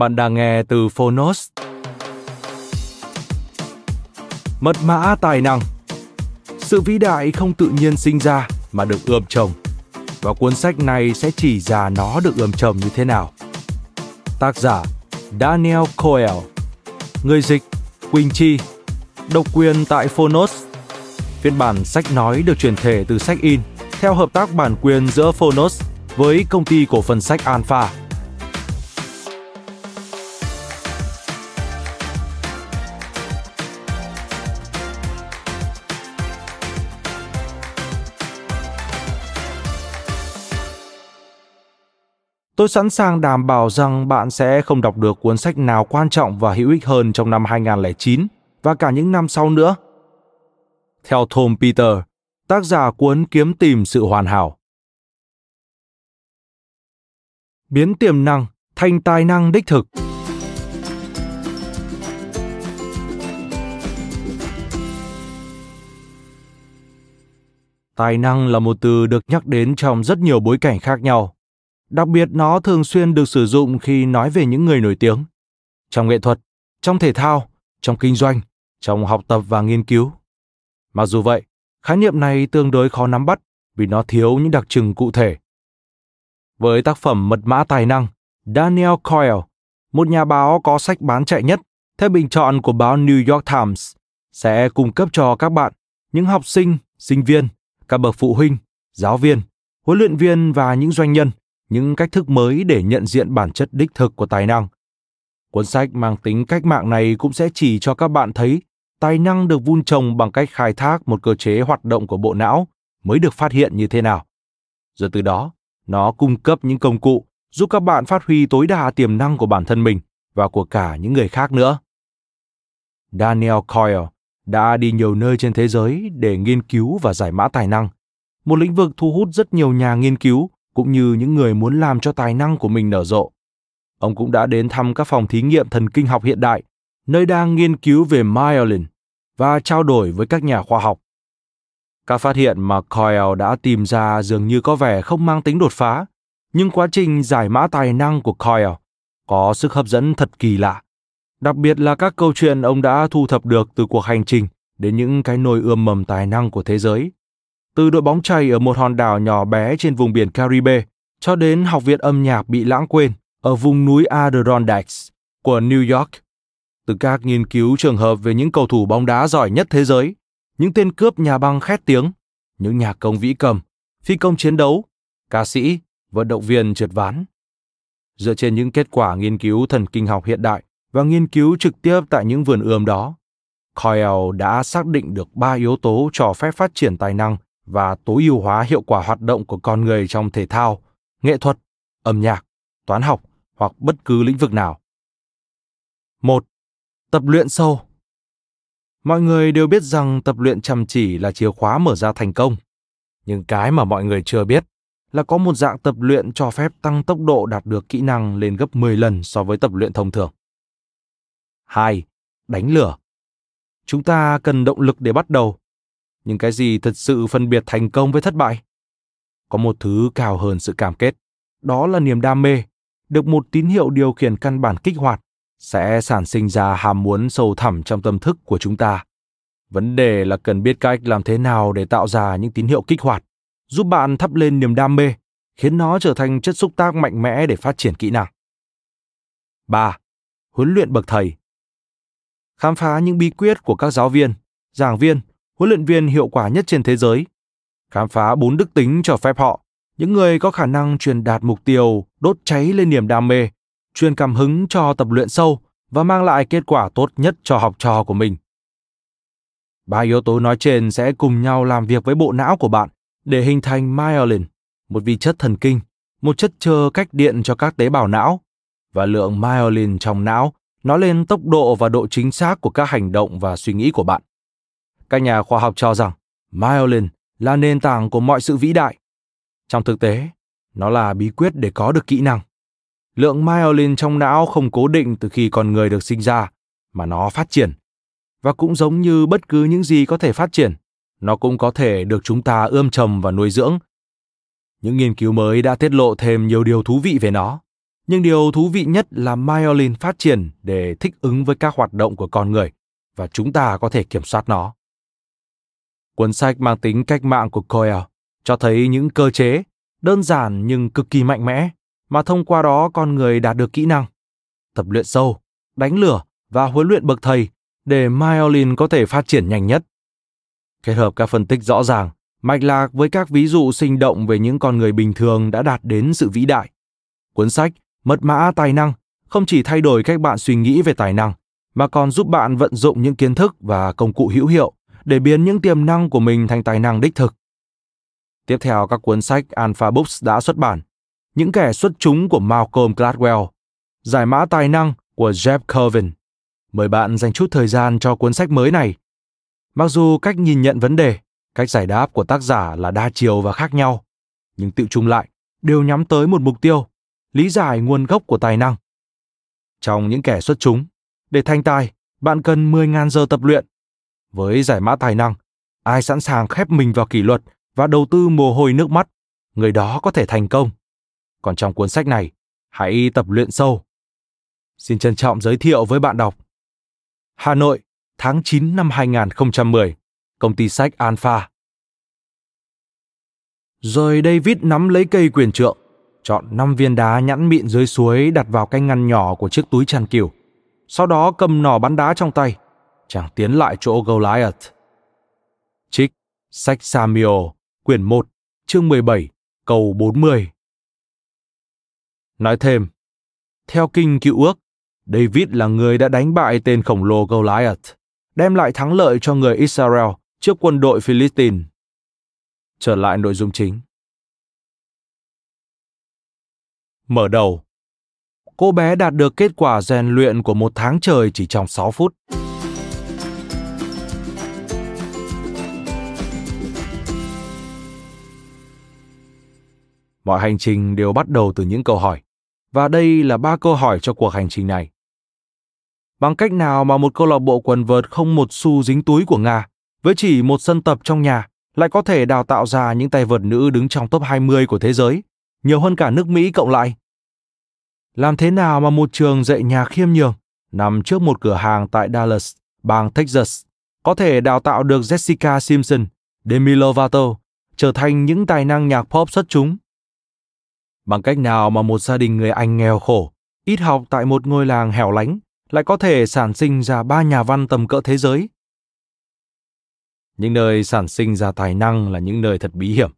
Bạn đang nghe từ Phonos. Mật mã tài năng Sự vĩ đại không tự nhiên sinh ra mà được ươm trồng. Và cuốn sách này sẽ chỉ ra nó được ươm trồng như thế nào. Tác giả Daniel Coyle Người dịch Quỳnh Chi Độc quyền tại Phonos Phiên bản sách nói được chuyển thể từ sách in theo hợp tác bản quyền giữa Phonos với công ty cổ phần sách Alpha Tôi sẵn sàng đảm bảo rằng bạn sẽ không đọc được cuốn sách nào quan trọng và hữu ích hơn trong năm 2009 và cả những năm sau nữa. Theo Tom Peter, tác giả cuốn Kiếm tìm sự hoàn hảo. Biến tiềm năng thành tài năng đích thực. Tài năng là một từ được nhắc đến trong rất nhiều bối cảnh khác nhau Đặc biệt nó thường xuyên được sử dụng khi nói về những người nổi tiếng. Trong nghệ thuật, trong thể thao, trong kinh doanh, trong học tập và nghiên cứu. Mặc dù vậy, khái niệm này tương đối khó nắm bắt vì nó thiếu những đặc trưng cụ thể. Với tác phẩm Mật mã tài năng, Daniel Coyle, một nhà báo có sách bán chạy nhất theo bình chọn của báo New York Times, sẽ cung cấp cho các bạn, những học sinh, sinh viên, các bậc phụ huynh, giáo viên, huấn luyện viên và những doanh nhân những cách thức mới để nhận diện bản chất đích thực của tài năng. Cuốn sách mang tính cách mạng này cũng sẽ chỉ cho các bạn thấy tài năng được vun trồng bằng cách khai thác một cơ chế hoạt động của bộ não mới được phát hiện như thế nào. Rồi từ đó, nó cung cấp những công cụ giúp các bạn phát huy tối đa tiềm năng của bản thân mình và của cả những người khác nữa. Daniel Coyle đã đi nhiều nơi trên thế giới để nghiên cứu và giải mã tài năng, một lĩnh vực thu hút rất nhiều nhà nghiên cứu cũng như những người muốn làm cho tài năng của mình nở rộ. Ông cũng đã đến thăm các phòng thí nghiệm thần kinh học hiện đại, nơi đang nghiên cứu về myelin và trao đổi với các nhà khoa học. Các phát hiện mà Coyle đã tìm ra dường như có vẻ không mang tính đột phá, nhưng quá trình giải mã tài năng của Coyle có sức hấp dẫn thật kỳ lạ. Đặc biệt là các câu chuyện ông đã thu thập được từ cuộc hành trình đến những cái nồi ươm mầm tài năng của thế giới từ đội bóng chày ở một hòn đảo nhỏ bé trên vùng biển Caribe cho đến học viện âm nhạc bị lãng quên ở vùng núi Adirondacks của New York. Từ các nghiên cứu trường hợp về những cầu thủ bóng đá giỏi nhất thế giới, những tên cướp nhà băng khét tiếng, những nhạc công vĩ cầm, phi công chiến đấu, ca sĩ, vận động viên trượt ván. Dựa trên những kết quả nghiên cứu thần kinh học hiện đại và nghiên cứu trực tiếp tại những vườn ươm đó, Coyle đã xác định được ba yếu tố cho phép phát triển tài năng và tối ưu hóa hiệu quả hoạt động của con người trong thể thao, nghệ thuật, âm nhạc, toán học hoặc bất cứ lĩnh vực nào. 1. Tập luyện sâu. Mọi người đều biết rằng tập luyện chăm chỉ là chìa khóa mở ra thành công. Nhưng cái mà mọi người chưa biết là có một dạng tập luyện cho phép tăng tốc độ đạt được kỹ năng lên gấp 10 lần so với tập luyện thông thường. 2. Đánh lửa. Chúng ta cần động lực để bắt đầu, nhưng cái gì thật sự phân biệt thành công với thất bại có một thứ cao hơn sự cam kết đó là niềm đam mê được một tín hiệu điều khiển căn bản kích hoạt sẽ sản sinh ra ham muốn sâu thẳm trong tâm thức của chúng ta Vấn đề là cần biết cách làm thế nào để tạo ra những tín hiệu kích hoạt, giúp bạn thắp lên niềm đam mê, khiến nó trở thành chất xúc tác mạnh mẽ để phát triển kỹ năng. 3. Huấn luyện bậc thầy Khám phá những bí quyết của các giáo viên, giảng viên, huấn luyện viên hiệu quả nhất trên thế giới. Khám phá bốn đức tính cho phép họ, những người có khả năng truyền đạt mục tiêu, đốt cháy lên niềm đam mê, truyền cảm hứng cho tập luyện sâu và mang lại kết quả tốt nhất cho học trò của mình. Ba yếu tố nói trên sẽ cùng nhau làm việc với bộ não của bạn để hình thành myelin, một vi chất thần kinh, một chất chờ cách điện cho các tế bào não. Và lượng myelin trong não nói lên tốc độ và độ chính xác của các hành động và suy nghĩ của bạn. Các nhà khoa học cho rằng myelin là nền tảng của mọi sự vĩ đại. Trong thực tế, nó là bí quyết để có được kỹ năng. Lượng myelin trong não không cố định từ khi con người được sinh ra, mà nó phát triển. Và cũng giống như bất cứ những gì có thể phát triển, nó cũng có thể được chúng ta ươm trầm và nuôi dưỡng. Những nghiên cứu mới đã tiết lộ thêm nhiều điều thú vị về nó. Nhưng điều thú vị nhất là myelin phát triển để thích ứng với các hoạt động của con người và chúng ta có thể kiểm soát nó. Cuốn sách mang tính cách mạng của Coyle cho thấy những cơ chế đơn giản nhưng cực kỳ mạnh mẽ mà thông qua đó con người đạt được kỹ năng tập luyện sâu, đánh lửa và huấn luyện bậc thầy để myelin có thể phát triển nhanh nhất. Kết hợp các phân tích rõ ràng, mạch lạc với các ví dụ sinh động về những con người bình thường đã đạt đến sự vĩ đại. Cuốn sách Mật mã tài năng không chỉ thay đổi cách bạn suy nghĩ về tài năng, mà còn giúp bạn vận dụng những kiến thức và công cụ hữu hiệu để biến những tiềm năng của mình thành tài năng đích thực. Tiếp theo các cuốn sách Alpha Books đã xuất bản, những kẻ xuất chúng của Malcolm Gladwell, giải mã tài năng của Jeff Colvin. Mời bạn dành chút thời gian cho cuốn sách mới này. Mặc dù cách nhìn nhận vấn đề, cách giải đáp của tác giả là đa chiều và khác nhau, nhưng tự chung lại đều nhắm tới một mục tiêu, lý giải nguồn gốc của tài năng. Trong những kẻ xuất chúng, để thành tài, bạn cần 10.000 giờ tập luyện. Với giải mã tài năng, ai sẵn sàng khép mình vào kỷ luật và đầu tư mồ hôi nước mắt, người đó có thể thành công. Còn trong cuốn sách này, hãy tập luyện sâu. Xin trân trọng giới thiệu với bạn đọc. Hà Nội, tháng 9 năm 2010, công ty sách Alpha. Rồi David nắm lấy cây quyền trượng, chọn 5 viên đá nhẵn mịn dưới suối đặt vào cái ngăn nhỏ của chiếc túi chăn kiều. Sau đó cầm nỏ bắn đá trong tay, chàng tiến lại chỗ Goliath. Trích, sách Samuel, quyển 1, chương 17, câu 40. Nói thêm, theo kinh cựu ước, David là người đã đánh bại tên khổng lồ Goliath, đem lại thắng lợi cho người Israel trước quân đội Philippines. Trở lại nội dung chính. Mở đầu Cô bé đạt được kết quả rèn luyện của một tháng trời chỉ trong 6 phút. Mọi hành trình đều bắt đầu từ những câu hỏi. Và đây là ba câu hỏi cho cuộc hành trình này. Bằng cách nào mà một câu lạc bộ quần vợt không một xu dính túi của Nga, với chỉ một sân tập trong nhà, lại có thể đào tạo ra những tay vợt nữ đứng trong top 20 của thế giới, nhiều hơn cả nước Mỹ cộng lại? Làm thế nào mà một trường dạy nhạc khiêm nhường, nằm trước một cửa hàng tại Dallas, bang Texas, có thể đào tạo được Jessica Simpson, Demi Lovato, trở thành những tài năng nhạc pop xuất chúng Bằng cách nào mà một gia đình người Anh nghèo khổ, ít học tại một ngôi làng hẻo lánh, lại có thể sản sinh ra ba nhà văn tầm cỡ thế giới? Những nơi sản sinh ra tài năng là những nơi thật bí hiểm.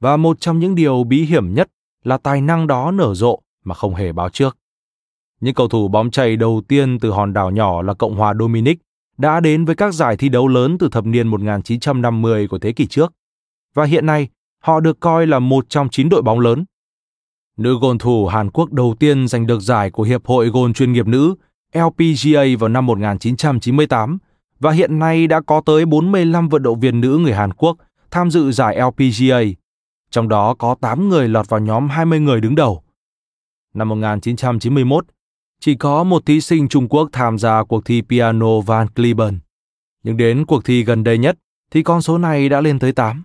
Và một trong những điều bí hiểm nhất là tài năng đó nở rộ mà không hề báo trước. Những cầu thủ bóng chày đầu tiên từ hòn đảo nhỏ là Cộng hòa Dominic đã đến với các giải thi đấu lớn từ thập niên 1950 của thế kỷ trước. Và hiện nay, họ được coi là một trong chín đội bóng lớn Nữ gôn thủ Hàn Quốc đầu tiên giành được giải của Hiệp hội gôn chuyên nghiệp nữ LPGA vào năm 1998 và hiện nay đã có tới 45 vận động viên nữ người Hàn Quốc tham dự giải LPGA, trong đó có 8 người lọt vào nhóm 20 người đứng đầu. Năm 1991, chỉ có một thí sinh Trung Quốc tham gia cuộc thi piano Van Cliburn. Nhưng đến cuộc thi gần đây nhất thì con số này đã lên tới 8,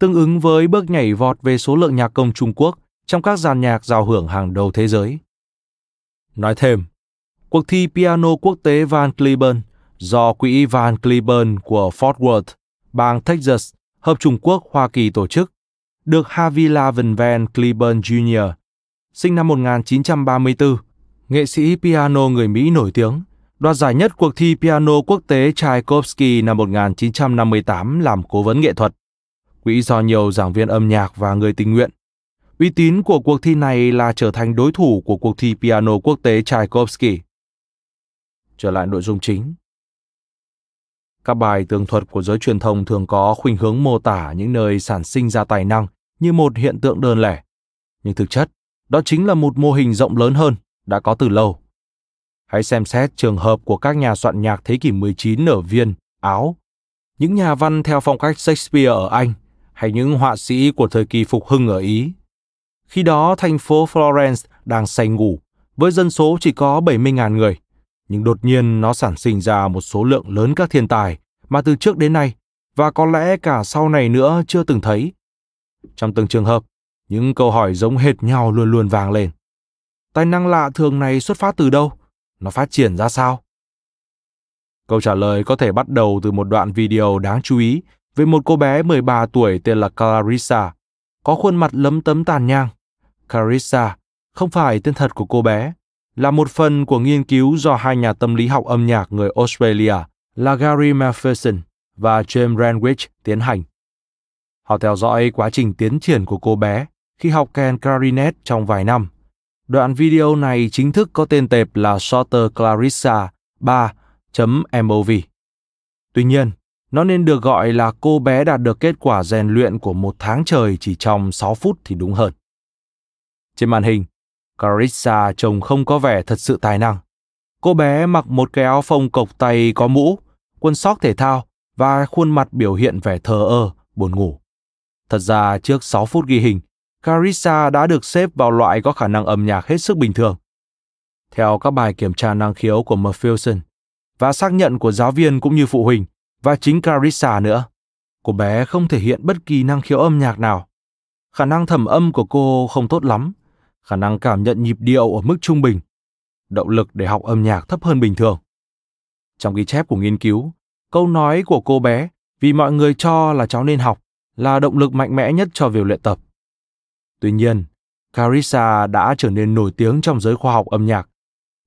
tương ứng với bước nhảy vọt về số lượng nhạc công Trung Quốc trong các dàn nhạc giao hưởng hàng đầu thế giới. Nói thêm, cuộc thi piano quốc tế Van Cliburn do Quỹ Van Cliburn của Fort Worth, bang Texas, Hợp Trung Quốc Hoa Kỳ tổ chức, được Harvey Lavin Van Cliburn Jr., sinh năm 1934, nghệ sĩ piano người Mỹ nổi tiếng, đoạt giải nhất cuộc thi piano quốc tế Tchaikovsky năm 1958 làm cố vấn nghệ thuật. Quỹ do nhiều giảng viên âm nhạc và người tình nguyện. Uy tín của cuộc thi này là trở thành đối thủ của cuộc thi piano quốc tế Tchaikovsky. Trở lại nội dung chính. Các bài tường thuật của giới truyền thông thường có khuynh hướng mô tả những nơi sản sinh ra tài năng như một hiện tượng đơn lẻ. Nhưng thực chất, đó chính là một mô hình rộng lớn hơn, đã có từ lâu. Hãy xem xét trường hợp của các nhà soạn nhạc thế kỷ 19 ở Viên, Áo, những nhà văn theo phong cách Shakespeare ở Anh, hay những họa sĩ của thời kỳ phục hưng ở Ý. Khi đó, thành phố Florence đang say ngủ, với dân số chỉ có 70.000 người. Nhưng đột nhiên nó sản sinh ra một số lượng lớn các thiên tài mà từ trước đến nay, và có lẽ cả sau này nữa chưa từng thấy. Trong từng trường hợp, những câu hỏi giống hệt nhau luôn luôn vang lên. Tài năng lạ thường này xuất phát từ đâu? Nó phát triển ra sao? Câu trả lời có thể bắt đầu từ một đoạn video đáng chú ý về một cô bé 13 tuổi tên là Clarissa, có khuôn mặt lấm tấm tàn nhang. Clarissa không phải tên thật của cô bé, là một phần của nghiên cứu do hai nhà tâm lý học âm nhạc người Australia là Gary Matheson và James Renwich tiến hành. Họ theo dõi quá trình tiến triển của cô bé khi học kèn clarinet trong vài năm. Đoạn video này chính thức có tên tệp là Shorter Clarissa 3.mov. Tuy nhiên, nó nên được gọi là cô bé đạt được kết quả rèn luyện của một tháng trời chỉ trong 6 phút thì đúng hơn. Trên màn hình, Clarissa trông không có vẻ thật sự tài năng. Cô bé mặc một cái áo phông cộc tay có mũ, quần sóc thể thao và khuôn mặt biểu hiện vẻ thờ ơ, buồn ngủ. Thật ra trước 6 phút ghi hình, Carissa đã được xếp vào loại có khả năng âm nhạc hết sức bình thường. Theo các bài kiểm tra năng khiếu của McPherson và xác nhận của giáo viên cũng như phụ huynh và chính Carissa nữa, cô bé không thể hiện bất kỳ năng khiếu âm nhạc nào. Khả năng thẩm âm của cô không tốt lắm, khả năng cảm nhận nhịp điệu ở mức trung bình, động lực để học âm nhạc thấp hơn bình thường. Trong ghi chép của nghiên cứu, câu nói của cô bé vì mọi người cho là cháu nên học là động lực mạnh mẽ nhất cho việc luyện tập. Tuy nhiên, Carissa đã trở nên nổi tiếng trong giới khoa học âm nhạc.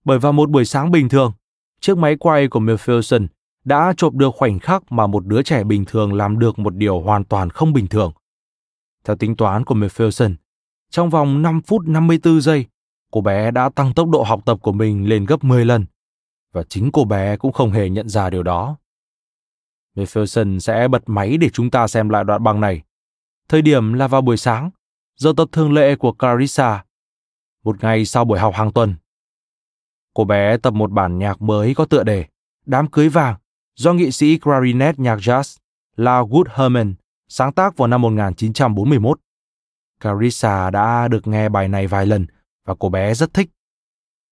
Bởi vào một buổi sáng bình thường, chiếc máy quay của Michelson đã chụp được khoảnh khắc mà một đứa trẻ bình thường làm được một điều hoàn toàn không bình thường. Theo tính toán của Michelson, trong vòng 5 phút 54 giây, cô bé đã tăng tốc độ học tập của mình lên gấp 10 lần. Và chính cô bé cũng không hề nhận ra điều đó. Michelson sẽ bật máy để chúng ta xem lại đoạn băng này. Thời điểm là vào buổi sáng, giờ tập thường lệ của Clarissa. Một ngày sau buổi học hàng tuần. Cô bé tập một bản nhạc mới có tựa đề Đám cưới vàng do nghị sĩ clarinet nhạc jazz là Wood Herman sáng tác vào năm 1941. Carissa đã được nghe bài này vài lần và cô bé rất thích.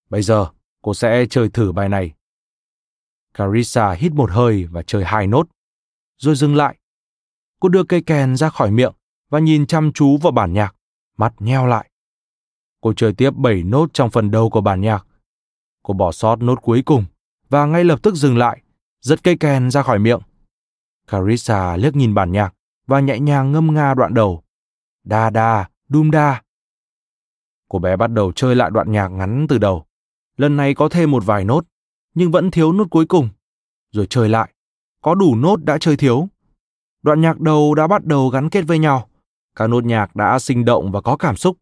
Bây giờ, cô sẽ chơi thử bài này. Carissa hít một hơi và chơi hai nốt, rồi dừng lại. Cô đưa cây kèn ra khỏi miệng và nhìn chăm chú vào bản nhạc, mắt nheo lại. Cô chơi tiếp 7 nốt trong phần đầu của bản nhạc. Cô bỏ sót nốt cuối cùng và ngay lập tức dừng lại, giật cây kèn ra khỏi miệng. Carissa liếc nhìn bản nhạc và nhẹ nhàng ngâm nga đoạn đầu. Đa đa, đum đa. Cô bé bắt đầu chơi lại đoạn nhạc ngắn từ đầu. Lần này có thêm một vài nốt, nhưng vẫn thiếu nốt cuối cùng. Rồi chơi lại, có đủ nốt đã chơi thiếu. Đoạn nhạc đầu đã bắt đầu gắn kết với nhau. Các nốt nhạc đã sinh động và có cảm xúc.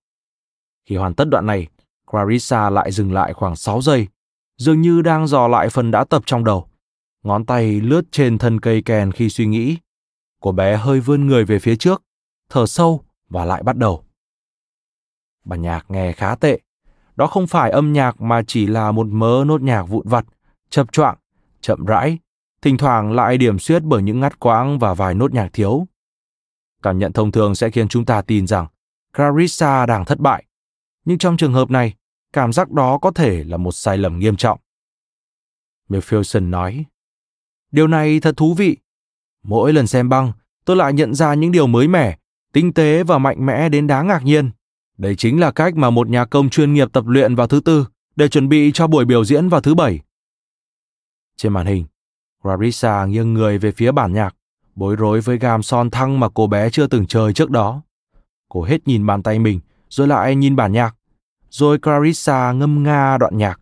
Khi hoàn tất đoạn này, Clarissa lại dừng lại khoảng 6 giây, dường như đang dò lại phần đã tập trong đầu. Ngón tay lướt trên thân cây kèn khi suy nghĩ. Cô bé hơi vươn người về phía trước, thở sâu và lại bắt đầu. Bản nhạc nghe khá tệ. Đó không phải âm nhạc mà chỉ là một mớ nốt nhạc vụn vặt, chập choạng, chậm rãi, thỉnh thoảng lại điểm xuyết bởi những ngắt quãng và vài nốt nhạc thiếu. Cảm nhận thông thường sẽ khiến chúng ta tin rằng Clarissa đang thất bại. Nhưng trong trường hợp này, cảm giác đó có thể là một sai lầm nghiêm trọng. Mephielson nói, Điều này thật thú vị. Mỗi lần xem băng, tôi lại nhận ra những điều mới mẻ, tinh tế và mạnh mẽ đến đáng ngạc nhiên. Đây chính là cách mà một nhà công chuyên nghiệp tập luyện vào thứ tư để chuẩn bị cho buổi biểu diễn vào thứ bảy. Trên màn hình, Clarissa nghiêng người về phía bản nhạc, bối rối với gam son thăng mà cô bé chưa từng chơi trước đó. Cô hết nhìn bàn tay mình, rồi lại nhìn bản nhạc. Rồi Clarissa ngâm nga đoạn nhạc.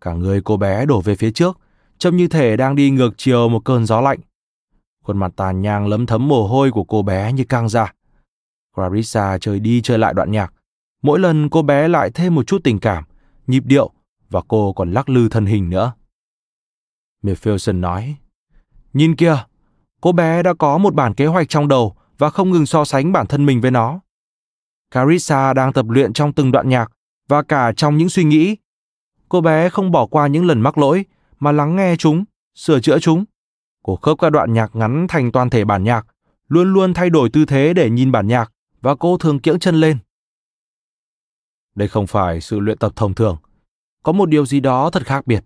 Cả người cô bé đổ về phía trước, trông như thể đang đi ngược chiều một cơn gió lạnh. Khuôn mặt tàn nhang lấm thấm mồ hôi của cô bé như căng ra. Clarissa chơi đi chơi lại đoạn nhạc. Mỗi lần cô bé lại thêm một chút tình cảm, nhịp điệu và cô còn lắc lư thân hình nữa. Mephielson nói, Nhìn kìa, cô bé đã có một bản kế hoạch trong đầu và không ngừng so sánh bản thân mình với nó. Carissa đang tập luyện trong từng đoạn nhạc và cả trong những suy nghĩ. Cô bé không bỏ qua những lần mắc lỗi mà lắng nghe chúng, sửa chữa chúng. Cô khớp các đoạn nhạc ngắn thành toàn thể bản nhạc, luôn luôn thay đổi tư thế để nhìn bản nhạc và cô thường kiễng chân lên. Đây không phải sự luyện tập thông thường. Có một điều gì đó thật khác biệt.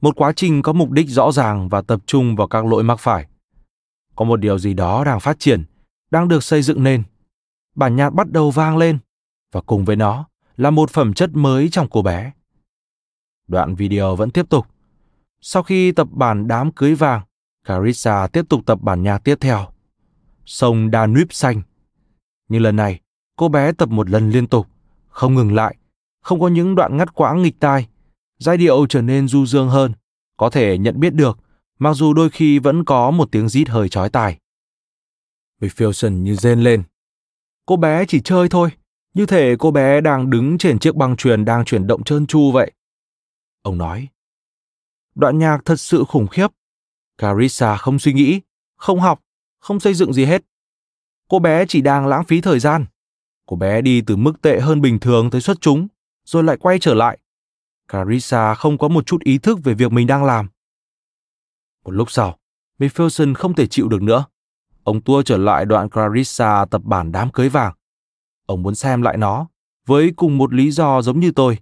Một quá trình có mục đích rõ ràng và tập trung vào các lỗi mắc phải. Có một điều gì đó đang phát triển, đang được xây dựng nên. Bản nhạc bắt đầu vang lên và cùng với nó là một phẩm chất mới trong cô bé. Đoạn video vẫn tiếp tục. Sau khi tập bản đám cưới vàng, Carissa tiếp tục tập bản nhạc tiếp theo. Sông Danube xanh. Nhưng lần này, cô bé tập một lần liên tục, không ngừng lại, không có những đoạn ngắt quãng nghịch tai. Giai điệu trở nên du dương hơn, có thể nhận biết được, mặc dù đôi khi vẫn có một tiếng rít hơi chói tai. Mcpherson như rên lên. Cô bé chỉ chơi thôi, như thể cô bé đang đứng trên chiếc băng chuyền đang chuyển động trơn tru vậy. Ông nói. Đoạn nhạc thật sự khủng khiếp. Carissa không suy nghĩ, không học, không xây dựng gì hết. Cô bé chỉ đang lãng phí thời gian. Cô bé đi từ mức tệ hơn bình thường tới xuất chúng, rồi lại quay trở lại. Carissa không có một chút ý thức về việc mình đang làm. Một lúc sau, Mephielson không thể chịu được nữa. Ông tua trở lại đoạn Clarissa tập bản đám cưới vàng. Ông muốn xem lại nó, với cùng một lý do giống như tôi.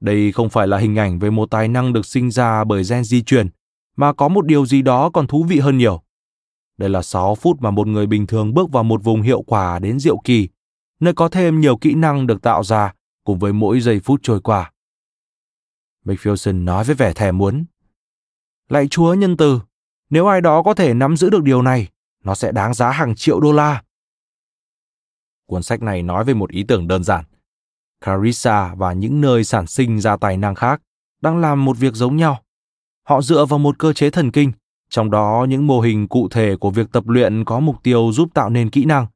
Đây không phải là hình ảnh về một tài năng được sinh ra bởi gen di truyền, mà có một điều gì đó còn thú vị hơn nhiều. Đây là 6 phút mà một người bình thường bước vào một vùng hiệu quả đến diệu kỳ, nơi có thêm nhiều kỹ năng được tạo ra cùng với mỗi giây phút trôi qua. McPherson nói với vẻ thèm muốn. Lạy Chúa nhân từ, nếu ai đó có thể nắm giữ được điều này, nó sẽ đáng giá hàng triệu đô la. Cuốn sách này nói về một ý tưởng đơn giản. Carissa và những nơi sản sinh ra tài năng khác đang làm một việc giống nhau. Họ dựa vào một cơ chế thần kinh, trong đó những mô hình cụ thể của việc tập luyện có mục tiêu giúp tạo nên kỹ năng.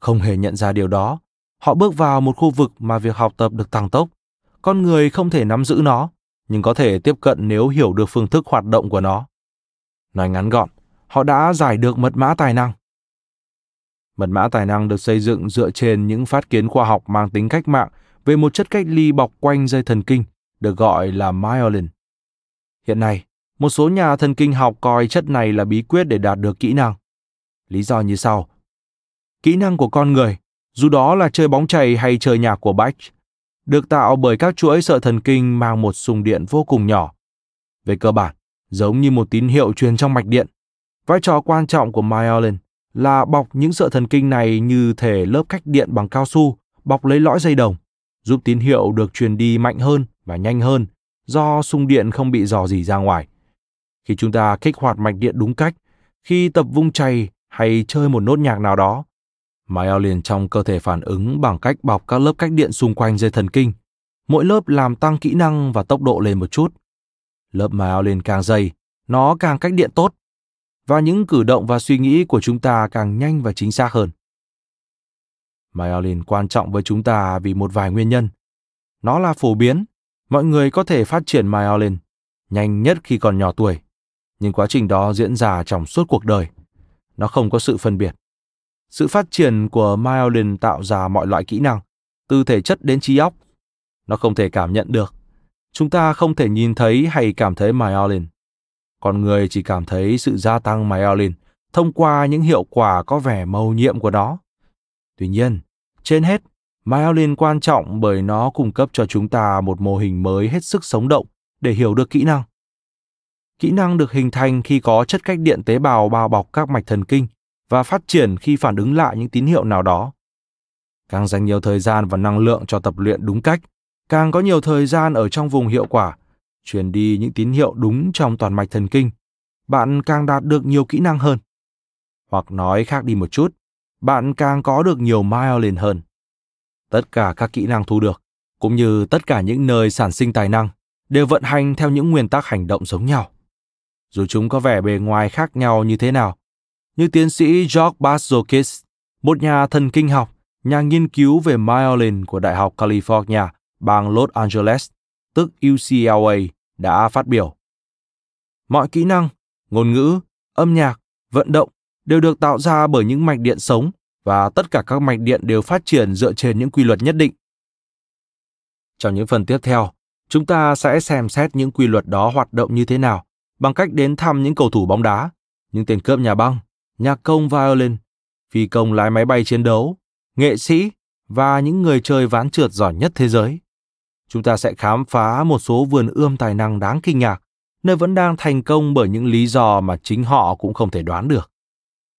Không hề nhận ra điều đó, họ bước vào một khu vực mà việc học tập được tăng tốc. Con người không thể nắm giữ nó, nhưng có thể tiếp cận nếu hiểu được phương thức hoạt động của nó. Nói ngắn gọn, họ đã giải được mật mã tài năng. Mật mã tài năng được xây dựng dựa trên những phát kiến khoa học mang tính cách mạng về một chất cách ly bọc quanh dây thần kinh, được gọi là myelin. Hiện nay, một số nhà thần kinh học coi chất này là bí quyết để đạt được kỹ năng. Lý do như sau. Kỹ năng của con người, dù đó là chơi bóng chày hay chơi nhạc của Bach, được tạo bởi các chuỗi sợi thần kinh mang một sùng điện vô cùng nhỏ. Về cơ bản, giống như một tín hiệu truyền trong mạch điện. Vai trò quan trọng của myelin là bọc những sợi thần kinh này như thể lớp cách điện bằng cao su bọc lấy lõi dây đồng, giúp tín hiệu được truyền đi mạnh hơn và nhanh hơn do sung điện không bị dò dỉ ra ngoài. Khi chúng ta kích hoạt mạch điện đúng cách, khi tập vung chày hay chơi một nốt nhạc nào đó, myelin trong cơ thể phản ứng bằng cách bọc các lớp cách điện xung quanh dây thần kinh. Mỗi lớp làm tăng kỹ năng và tốc độ lên một chút. Lớp myelin càng dày, nó càng cách điện tốt và những cử động và suy nghĩ của chúng ta càng nhanh và chính xác hơn. Myelin quan trọng với chúng ta vì một vài nguyên nhân. Nó là phổ biến, mọi người có thể phát triển myelin nhanh nhất khi còn nhỏ tuổi, nhưng quá trình đó diễn ra trong suốt cuộc đời. Nó không có sự phân biệt. Sự phát triển của myelin tạo ra mọi loại kỹ năng, từ thể chất đến trí óc. Nó không thể cảm nhận được. Chúng ta không thể nhìn thấy hay cảm thấy myelin con người chỉ cảm thấy sự gia tăng myelin thông qua những hiệu quả có vẻ màu nhiệm của nó. Tuy nhiên, trên hết, myelin quan trọng bởi nó cung cấp cho chúng ta một mô hình mới hết sức sống động để hiểu được kỹ năng. Kỹ năng được hình thành khi có chất cách điện tế bào bao bọc các mạch thần kinh và phát triển khi phản ứng lại những tín hiệu nào đó. Càng dành nhiều thời gian và năng lượng cho tập luyện đúng cách, càng có nhiều thời gian ở trong vùng hiệu quả truyền đi những tín hiệu đúng trong toàn mạch thần kinh, bạn càng đạt được nhiều kỹ năng hơn. Hoặc nói khác đi một chút, bạn càng có được nhiều mile lên hơn. Tất cả các kỹ năng thu được, cũng như tất cả những nơi sản sinh tài năng, đều vận hành theo những nguyên tắc hành động giống nhau. Dù chúng có vẻ bề ngoài khác nhau như thế nào, như tiến sĩ George Bazokis, một nhà thần kinh học, nhà nghiên cứu về myelin của Đại học California, bang Los Angeles, tức UCLA, đã phát biểu. Mọi kỹ năng, ngôn ngữ, âm nhạc, vận động đều được tạo ra bởi những mạch điện sống và tất cả các mạch điện đều phát triển dựa trên những quy luật nhất định. Trong những phần tiếp theo, chúng ta sẽ xem xét những quy luật đó hoạt động như thế nào bằng cách đến thăm những cầu thủ bóng đá, những tên cướp nhà băng, nhạc công violin, phi công lái máy bay chiến đấu, nghệ sĩ và những người chơi ván trượt giỏi nhất thế giới. Chúng ta sẽ khám phá một số vườn ươm tài năng đáng kinh ngạc, nơi vẫn đang thành công bởi những lý do mà chính họ cũng không thể đoán được.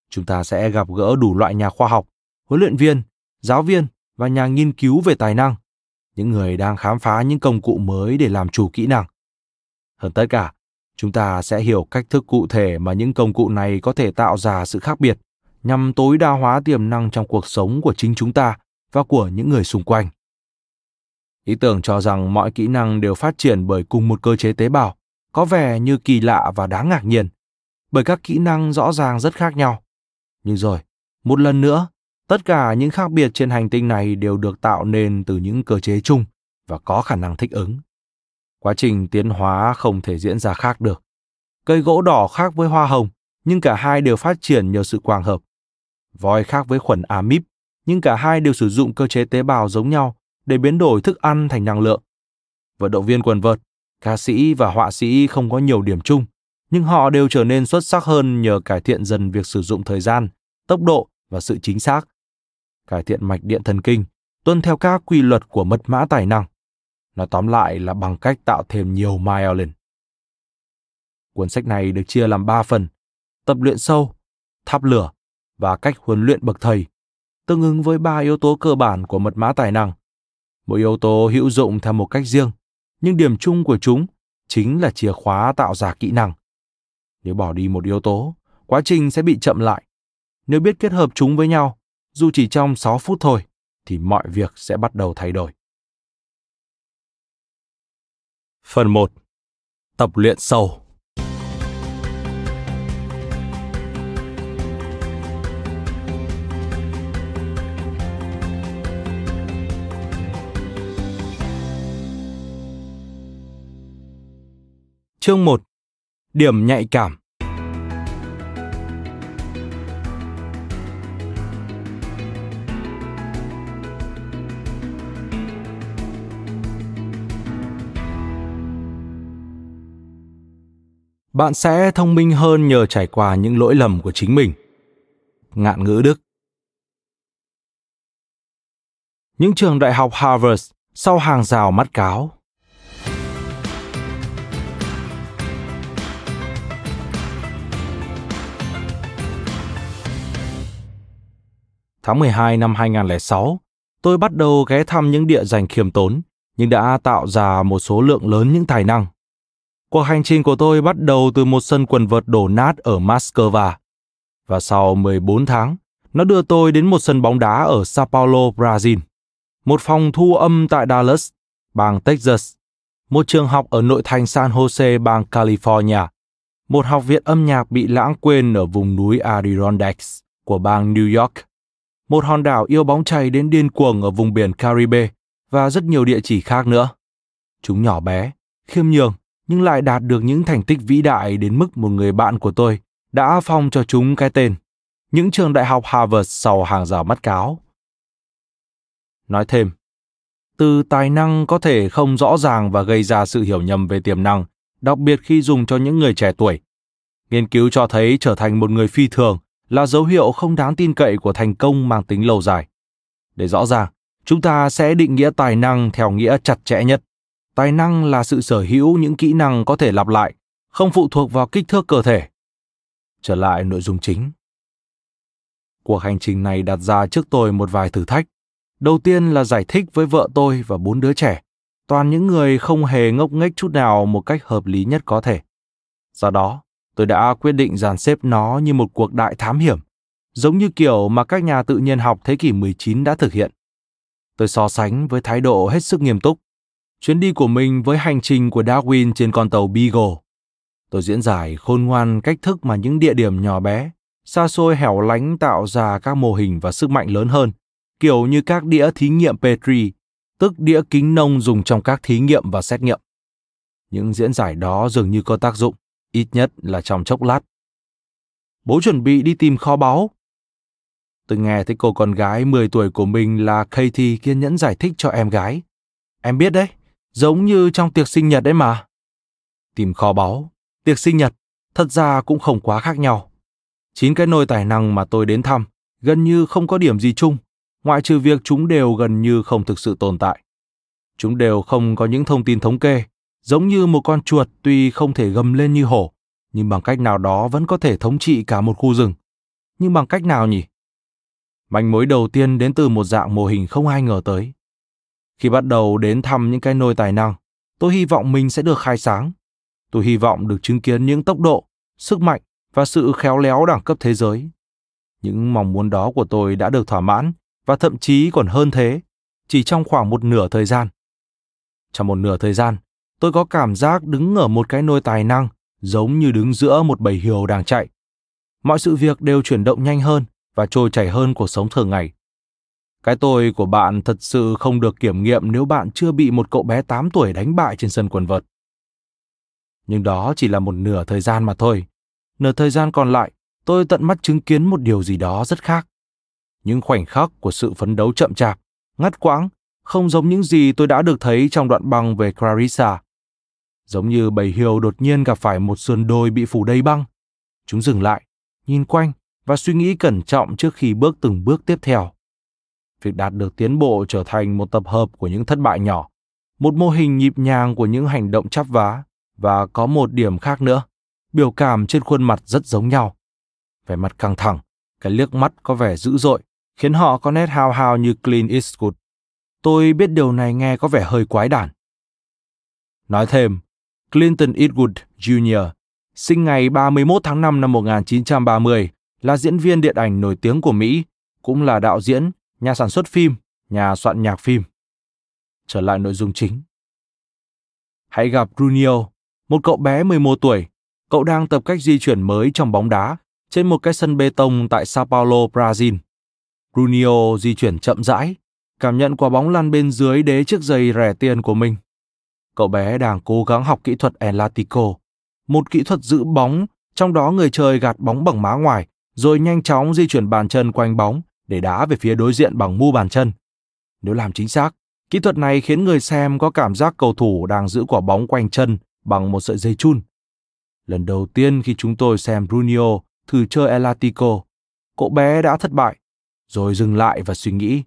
Chúng ta sẽ gặp gỡ đủ loại nhà khoa học, huấn luyện viên, giáo viên và nhà nghiên cứu về tài năng, những người đang khám phá những công cụ mới để làm chủ kỹ năng. Hơn tất cả, chúng ta sẽ hiểu cách thức cụ thể mà những công cụ này có thể tạo ra sự khác biệt nhằm tối đa hóa tiềm năng trong cuộc sống của chính chúng ta và của những người xung quanh. Ý tưởng cho rằng mọi kỹ năng đều phát triển bởi cùng một cơ chế tế bào có vẻ như kỳ lạ và đáng ngạc nhiên, bởi các kỹ năng rõ ràng rất khác nhau. Nhưng rồi, một lần nữa, tất cả những khác biệt trên hành tinh này đều được tạo nên từ những cơ chế chung và có khả năng thích ứng. Quá trình tiến hóa không thể diễn ra khác được. Cây gỗ đỏ khác với hoa hồng, nhưng cả hai đều phát triển nhờ sự quang hợp. Voi khác với khuẩn amip, nhưng cả hai đều sử dụng cơ chế tế bào giống nhau để biến đổi thức ăn thành năng lượng. Vận động viên quần vợt, ca sĩ và họa sĩ không có nhiều điểm chung, nhưng họ đều trở nên xuất sắc hơn nhờ cải thiện dần việc sử dụng thời gian, tốc độ và sự chính xác. Cải thiện mạch điện thần kinh, tuân theo các quy luật của mật mã tài năng. Nói tóm lại là bằng cách tạo thêm nhiều myelin. Cuốn sách này được chia làm 3 phần, tập luyện sâu, tháp lửa và cách huấn luyện bậc thầy, tương ứng với ba yếu tố cơ bản của mật mã tài năng. Mỗi yếu tố hữu dụng theo một cách riêng, nhưng điểm chung của chúng chính là chìa khóa tạo ra kỹ năng. Nếu bỏ đi một yếu tố, quá trình sẽ bị chậm lại. Nếu biết kết hợp chúng với nhau, dù chỉ trong 6 phút thôi, thì mọi việc sẽ bắt đầu thay đổi. Phần 1. Tập luyện sâu Chương 1. Điểm nhạy cảm Bạn sẽ thông minh hơn nhờ trải qua những lỗi lầm của chính mình. Ngạn ngữ Đức Những trường đại học Harvard sau hàng rào mắt cáo Tháng 12 năm 2006, tôi bắt đầu ghé thăm những địa danh khiêm tốn, nhưng đã tạo ra một số lượng lớn những tài năng. Cuộc hành trình của tôi bắt đầu từ một sân quần vợt đổ nát ở Moscow. Và sau 14 tháng, nó đưa tôi đến một sân bóng đá ở Sao Paulo, Brazil, một phòng thu âm tại Dallas, bang Texas, một trường học ở nội thành San Jose, bang California, một học viện âm nhạc bị lãng quên ở vùng núi Adirondacks của bang New York, một hòn đảo yêu bóng chày đến điên cuồng ở vùng biển Caribe và rất nhiều địa chỉ khác nữa. Chúng nhỏ bé, khiêm nhường nhưng lại đạt được những thành tích vĩ đại đến mức một người bạn của tôi đã phong cho chúng cái tên những trường đại học Harvard sau hàng rào mắt cáo. Nói thêm, từ tài năng có thể không rõ ràng và gây ra sự hiểu nhầm về tiềm năng, đặc biệt khi dùng cho những người trẻ tuổi. Nghiên cứu cho thấy trở thành một người phi thường là dấu hiệu không đáng tin cậy của thành công mang tính lâu dài. Để rõ ràng, chúng ta sẽ định nghĩa tài năng theo nghĩa chặt chẽ nhất. Tài năng là sự sở hữu những kỹ năng có thể lặp lại, không phụ thuộc vào kích thước cơ thể. Trở lại nội dung chính. Cuộc hành trình này đặt ra trước tôi một vài thử thách. Đầu tiên là giải thích với vợ tôi và bốn đứa trẻ, toàn những người không hề ngốc nghếch chút nào một cách hợp lý nhất có thể. Do đó, Tôi đã quyết định dàn xếp nó như một cuộc đại thám hiểm, giống như kiểu mà các nhà tự nhiên học thế kỷ 19 đã thực hiện. Tôi so sánh với thái độ hết sức nghiêm túc. Chuyến đi của mình với hành trình của Darwin trên con tàu Beagle. Tôi diễn giải khôn ngoan cách thức mà những địa điểm nhỏ bé, xa xôi hẻo lánh tạo ra các mô hình và sức mạnh lớn hơn, kiểu như các đĩa thí nghiệm Petri, tức đĩa kính nông dùng trong các thí nghiệm và xét nghiệm. Những diễn giải đó dường như có tác dụng, ít nhất là trong chốc lát. Bố chuẩn bị đi tìm kho báu. Tôi nghe thấy cô con gái 10 tuổi của mình là Katie kiên nhẫn giải thích cho em gái. Em biết đấy, giống như trong tiệc sinh nhật đấy mà. Tìm kho báu, tiệc sinh nhật, thật ra cũng không quá khác nhau. Chín cái nôi tài năng mà tôi đến thăm, gần như không có điểm gì chung, ngoại trừ việc chúng đều gần như không thực sự tồn tại. Chúng đều không có những thông tin thống kê, giống như một con chuột tuy không thể gầm lên như hổ, nhưng bằng cách nào đó vẫn có thể thống trị cả một khu rừng. Nhưng bằng cách nào nhỉ? Manh mối đầu tiên đến từ một dạng mô hình không ai ngờ tới. Khi bắt đầu đến thăm những cái nôi tài năng, tôi hy vọng mình sẽ được khai sáng. Tôi hy vọng được chứng kiến những tốc độ, sức mạnh và sự khéo léo đẳng cấp thế giới. Những mong muốn đó của tôi đã được thỏa mãn và thậm chí còn hơn thế, chỉ trong khoảng một nửa thời gian. Trong một nửa thời gian, tôi có cảm giác đứng ở một cái nôi tài năng giống như đứng giữa một bầy hiều đang chạy. Mọi sự việc đều chuyển động nhanh hơn và trôi chảy hơn cuộc sống thường ngày. Cái tôi của bạn thật sự không được kiểm nghiệm nếu bạn chưa bị một cậu bé 8 tuổi đánh bại trên sân quần vợt. Nhưng đó chỉ là một nửa thời gian mà thôi. Nửa thời gian còn lại, tôi tận mắt chứng kiến một điều gì đó rất khác. Những khoảnh khắc của sự phấn đấu chậm chạp, ngắt quãng, không giống những gì tôi đã được thấy trong đoạn băng về Clarissa. Giống như bầy hiều đột nhiên gặp phải một sườn đồi bị phủ đầy băng. Chúng dừng lại, nhìn quanh và suy nghĩ cẩn trọng trước khi bước từng bước tiếp theo. Việc đạt được tiến bộ trở thành một tập hợp của những thất bại nhỏ, một mô hình nhịp nhàng của những hành động chắp vá và có một điểm khác nữa, biểu cảm trên khuôn mặt rất giống nhau. Vẻ mặt căng thẳng, cái liếc mắt có vẻ dữ dội, khiến họ có nét hao hao như Clint Eastwood. Tôi biết điều này nghe có vẻ hơi quái đản. Nói thêm, Clinton Eastwood Jr., sinh ngày 31 tháng 5 năm 1930, là diễn viên điện ảnh nổi tiếng của Mỹ, cũng là đạo diễn, nhà sản xuất phim, nhà soạn nhạc phim. Trở lại nội dung chính. Hãy gặp Brunio, một cậu bé 11 tuổi. Cậu đang tập cách di chuyển mới trong bóng đá trên một cái sân bê tông tại Sao Paulo, Brazil. Brunio di chuyển chậm rãi, cảm nhận quả bóng lăn bên dưới đế chiếc giày rẻ tiền của mình. Cậu bé đang cố gắng học kỹ thuật Elatico, một kỹ thuật giữ bóng, trong đó người chơi gạt bóng bằng má ngoài, rồi nhanh chóng di chuyển bàn chân quanh bóng để đá về phía đối diện bằng mu bàn chân. Nếu làm chính xác, kỹ thuật này khiến người xem có cảm giác cầu thủ đang giữ quả bóng quanh chân bằng một sợi dây chun. Lần đầu tiên khi chúng tôi xem Bruno thử chơi Elatico, cậu bé đã thất bại, rồi dừng lại và suy nghĩ.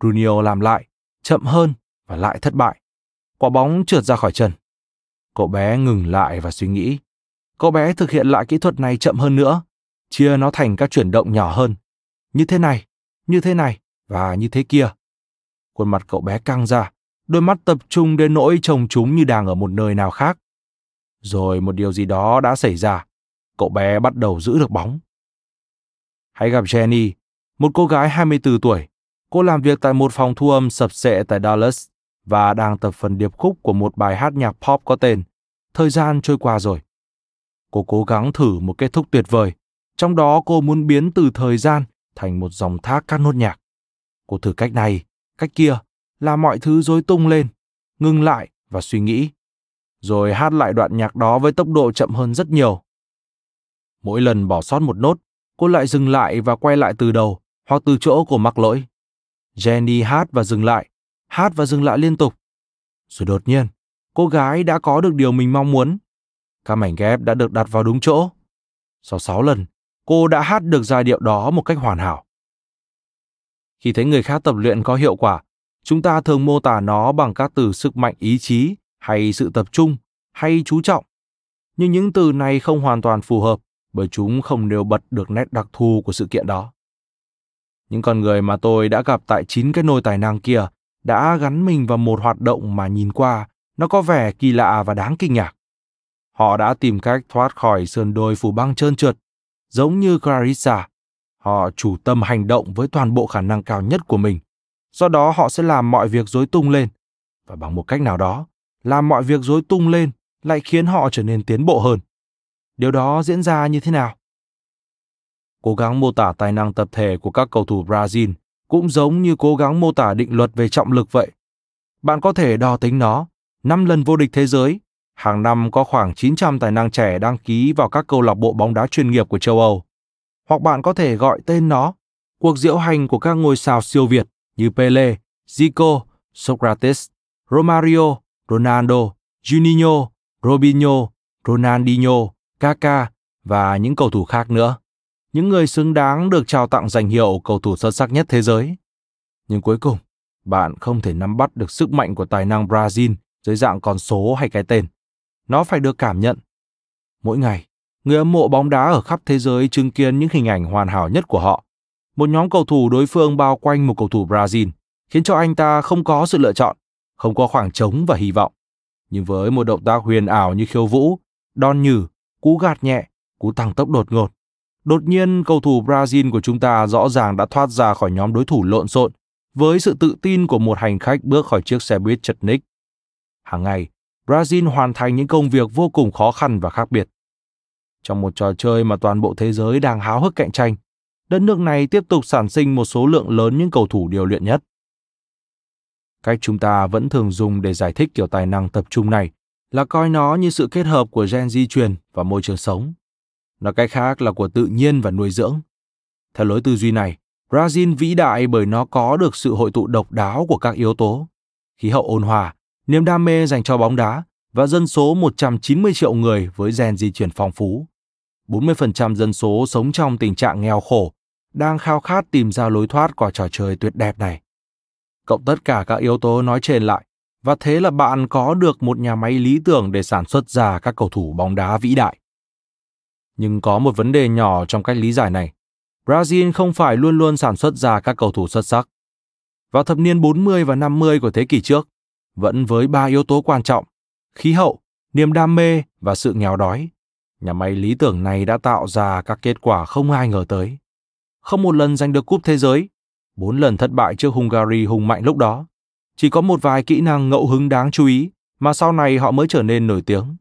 Bruno làm lại, chậm hơn và lại thất bại. Quả bóng trượt ra khỏi chân. Cậu bé ngừng lại và suy nghĩ. Cậu bé thực hiện lại kỹ thuật này chậm hơn nữa, chia nó thành các chuyển động nhỏ hơn. Như thế này, như thế này và như thế kia. Khuôn mặt cậu bé căng ra, đôi mắt tập trung đến nỗi trông chúng như đang ở một nơi nào khác. Rồi một điều gì đó đã xảy ra. Cậu bé bắt đầu giữ được bóng. Hãy gặp Jenny, một cô gái 24 tuổi. Cô làm việc tại một phòng thu âm sập sệ tại Dallas và đang tập phần điệp khúc của một bài hát nhạc pop có tên Thời gian trôi qua rồi. Cô cố gắng thử một kết thúc tuyệt vời, trong đó cô muốn biến từ thời gian thành một dòng thác các nốt nhạc. Cô thử cách này, cách kia, là mọi thứ rối tung lên, ngừng lại và suy nghĩ. Rồi hát lại đoạn nhạc đó với tốc độ chậm hơn rất nhiều. Mỗi lần bỏ sót một nốt, cô lại dừng lại và quay lại từ đầu hoặc từ chỗ của mắc lỗi. Jenny hát và dừng lại, hát và dừng lại liên tục. Rồi đột nhiên, cô gái đã có được điều mình mong muốn. Các mảnh ghép đã được đặt vào đúng chỗ. Sau 6 lần, cô đã hát được giai điệu đó một cách hoàn hảo. Khi thấy người khác tập luyện có hiệu quả, chúng ta thường mô tả nó bằng các từ sức mạnh ý chí hay sự tập trung hay chú trọng. Nhưng những từ này không hoàn toàn phù hợp bởi chúng không nêu bật được nét đặc thù của sự kiện đó. Những con người mà tôi đã gặp tại chín cái nôi tài năng kia đã gắn mình vào một hoạt động mà nhìn qua nó có vẻ kỳ lạ và đáng kinh ngạc. họ đã tìm cách thoát khỏi sườn đồi phủ băng trơn trượt. Giống như Clarissa, họ chủ tâm hành động với toàn bộ khả năng cao nhất của mình. Do đó họ sẽ làm mọi việc rối tung lên. Và bằng một cách nào đó, làm mọi việc rối tung lên lại khiến họ trở nên tiến bộ hơn. Điều đó diễn ra như thế nào? Cố gắng mô tả tài năng tập thể của các cầu thủ Brazil cũng giống như cố gắng mô tả định luật về trọng lực vậy. Bạn có thể đo tính nó, 5 lần vô địch thế giới, hàng năm có khoảng 900 tài năng trẻ đăng ký vào các câu lạc bộ bóng đá chuyên nghiệp của châu Âu. Hoặc bạn có thể gọi tên nó, cuộc diễu hành của các ngôi sao siêu Việt như Pele, Zico, Socrates, Romario, Ronaldo, Juninho, Robinho, Ronaldinho, Kaká và những cầu thủ khác nữa. Những người xứng đáng được trao tặng danh hiệu cầu thủ xuất sắc nhất thế giới. Nhưng cuối cùng, bạn không thể nắm bắt được sức mạnh của tài năng Brazil dưới dạng con số hay cái tên. Nó phải được cảm nhận. Mỗi ngày, người hâm mộ bóng đá ở khắp thế giới chứng kiến những hình ảnh hoàn hảo nhất của họ. Một nhóm cầu thủ đối phương bao quanh một cầu thủ Brazil, khiến cho anh ta không có sự lựa chọn, không có khoảng trống và hy vọng. Nhưng với một động tác huyền ảo như khiêu vũ, đòn nhử, cú gạt nhẹ, cú tăng tốc đột ngột, đột nhiên cầu thủ Brazil của chúng ta rõ ràng đã thoát ra khỏi nhóm đối thủ lộn xộn với sự tự tin của một hành khách bước khỏi chiếc xe buýt chật ních. Hàng ngày, Brazil hoàn thành những công việc vô cùng khó khăn và khác biệt. Trong một trò chơi mà toàn bộ thế giới đang háo hức cạnh tranh, đất nước này tiếp tục sản sinh một số lượng lớn những cầu thủ điều luyện nhất. Cách chúng ta vẫn thường dùng để giải thích kiểu tài năng tập trung này là coi nó như sự kết hợp của gen di truyền và môi trường sống. Nói cách khác là của tự nhiên và nuôi dưỡng. Theo lối tư duy này, Brazil vĩ đại bởi nó có được sự hội tụ độc đáo của các yếu tố. Khí hậu ôn hòa, niềm đam mê dành cho bóng đá và dân số 190 triệu người với gen di truyền phong phú. 40% dân số sống trong tình trạng nghèo khổ, đang khao khát tìm ra lối thoát qua trò chơi tuyệt đẹp này. Cộng tất cả các yếu tố nói trên lại, và thế là bạn có được một nhà máy lý tưởng để sản xuất ra các cầu thủ bóng đá vĩ đại. Nhưng có một vấn đề nhỏ trong cách lý giải này. Brazil không phải luôn luôn sản xuất ra các cầu thủ xuất sắc. Vào thập niên 40 và 50 của thế kỷ trước, vẫn với ba yếu tố quan trọng, khí hậu, niềm đam mê và sự nghèo đói, nhà máy lý tưởng này đã tạo ra các kết quả không ai ngờ tới. Không một lần giành được cúp thế giới, bốn lần thất bại trước Hungary hùng mạnh lúc đó. Chỉ có một vài kỹ năng ngẫu hứng đáng chú ý mà sau này họ mới trở nên nổi tiếng.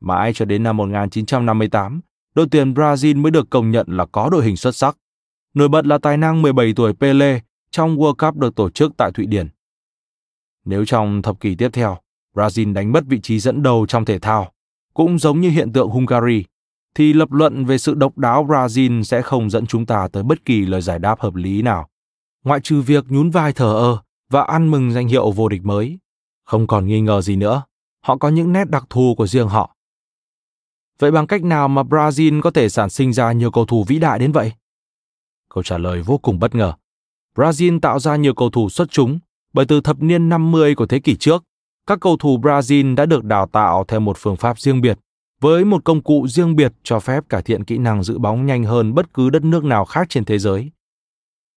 Mãi cho đến năm 1958, đội tuyển Brazil mới được công nhận là có đội hình xuất sắc. Nổi bật là tài năng 17 tuổi Pele trong World Cup được tổ chức tại Thụy Điển. Nếu trong thập kỷ tiếp theo, Brazil đánh mất vị trí dẫn đầu trong thể thao, cũng giống như hiện tượng Hungary, thì lập luận về sự độc đáo Brazil sẽ không dẫn chúng ta tới bất kỳ lời giải đáp hợp lý nào. Ngoại trừ việc nhún vai thờ ơ và ăn mừng danh hiệu vô địch mới, không còn nghi ngờ gì nữa, họ có những nét đặc thù của riêng họ. Vậy bằng cách nào mà Brazil có thể sản sinh ra nhiều cầu thủ vĩ đại đến vậy? Câu trả lời vô cùng bất ngờ. Brazil tạo ra nhiều cầu thủ xuất chúng bởi từ thập niên 50 của thế kỷ trước, các cầu thủ Brazil đã được đào tạo theo một phương pháp riêng biệt, với một công cụ riêng biệt cho phép cải thiện kỹ năng giữ bóng nhanh hơn bất cứ đất nước nào khác trên thế giới.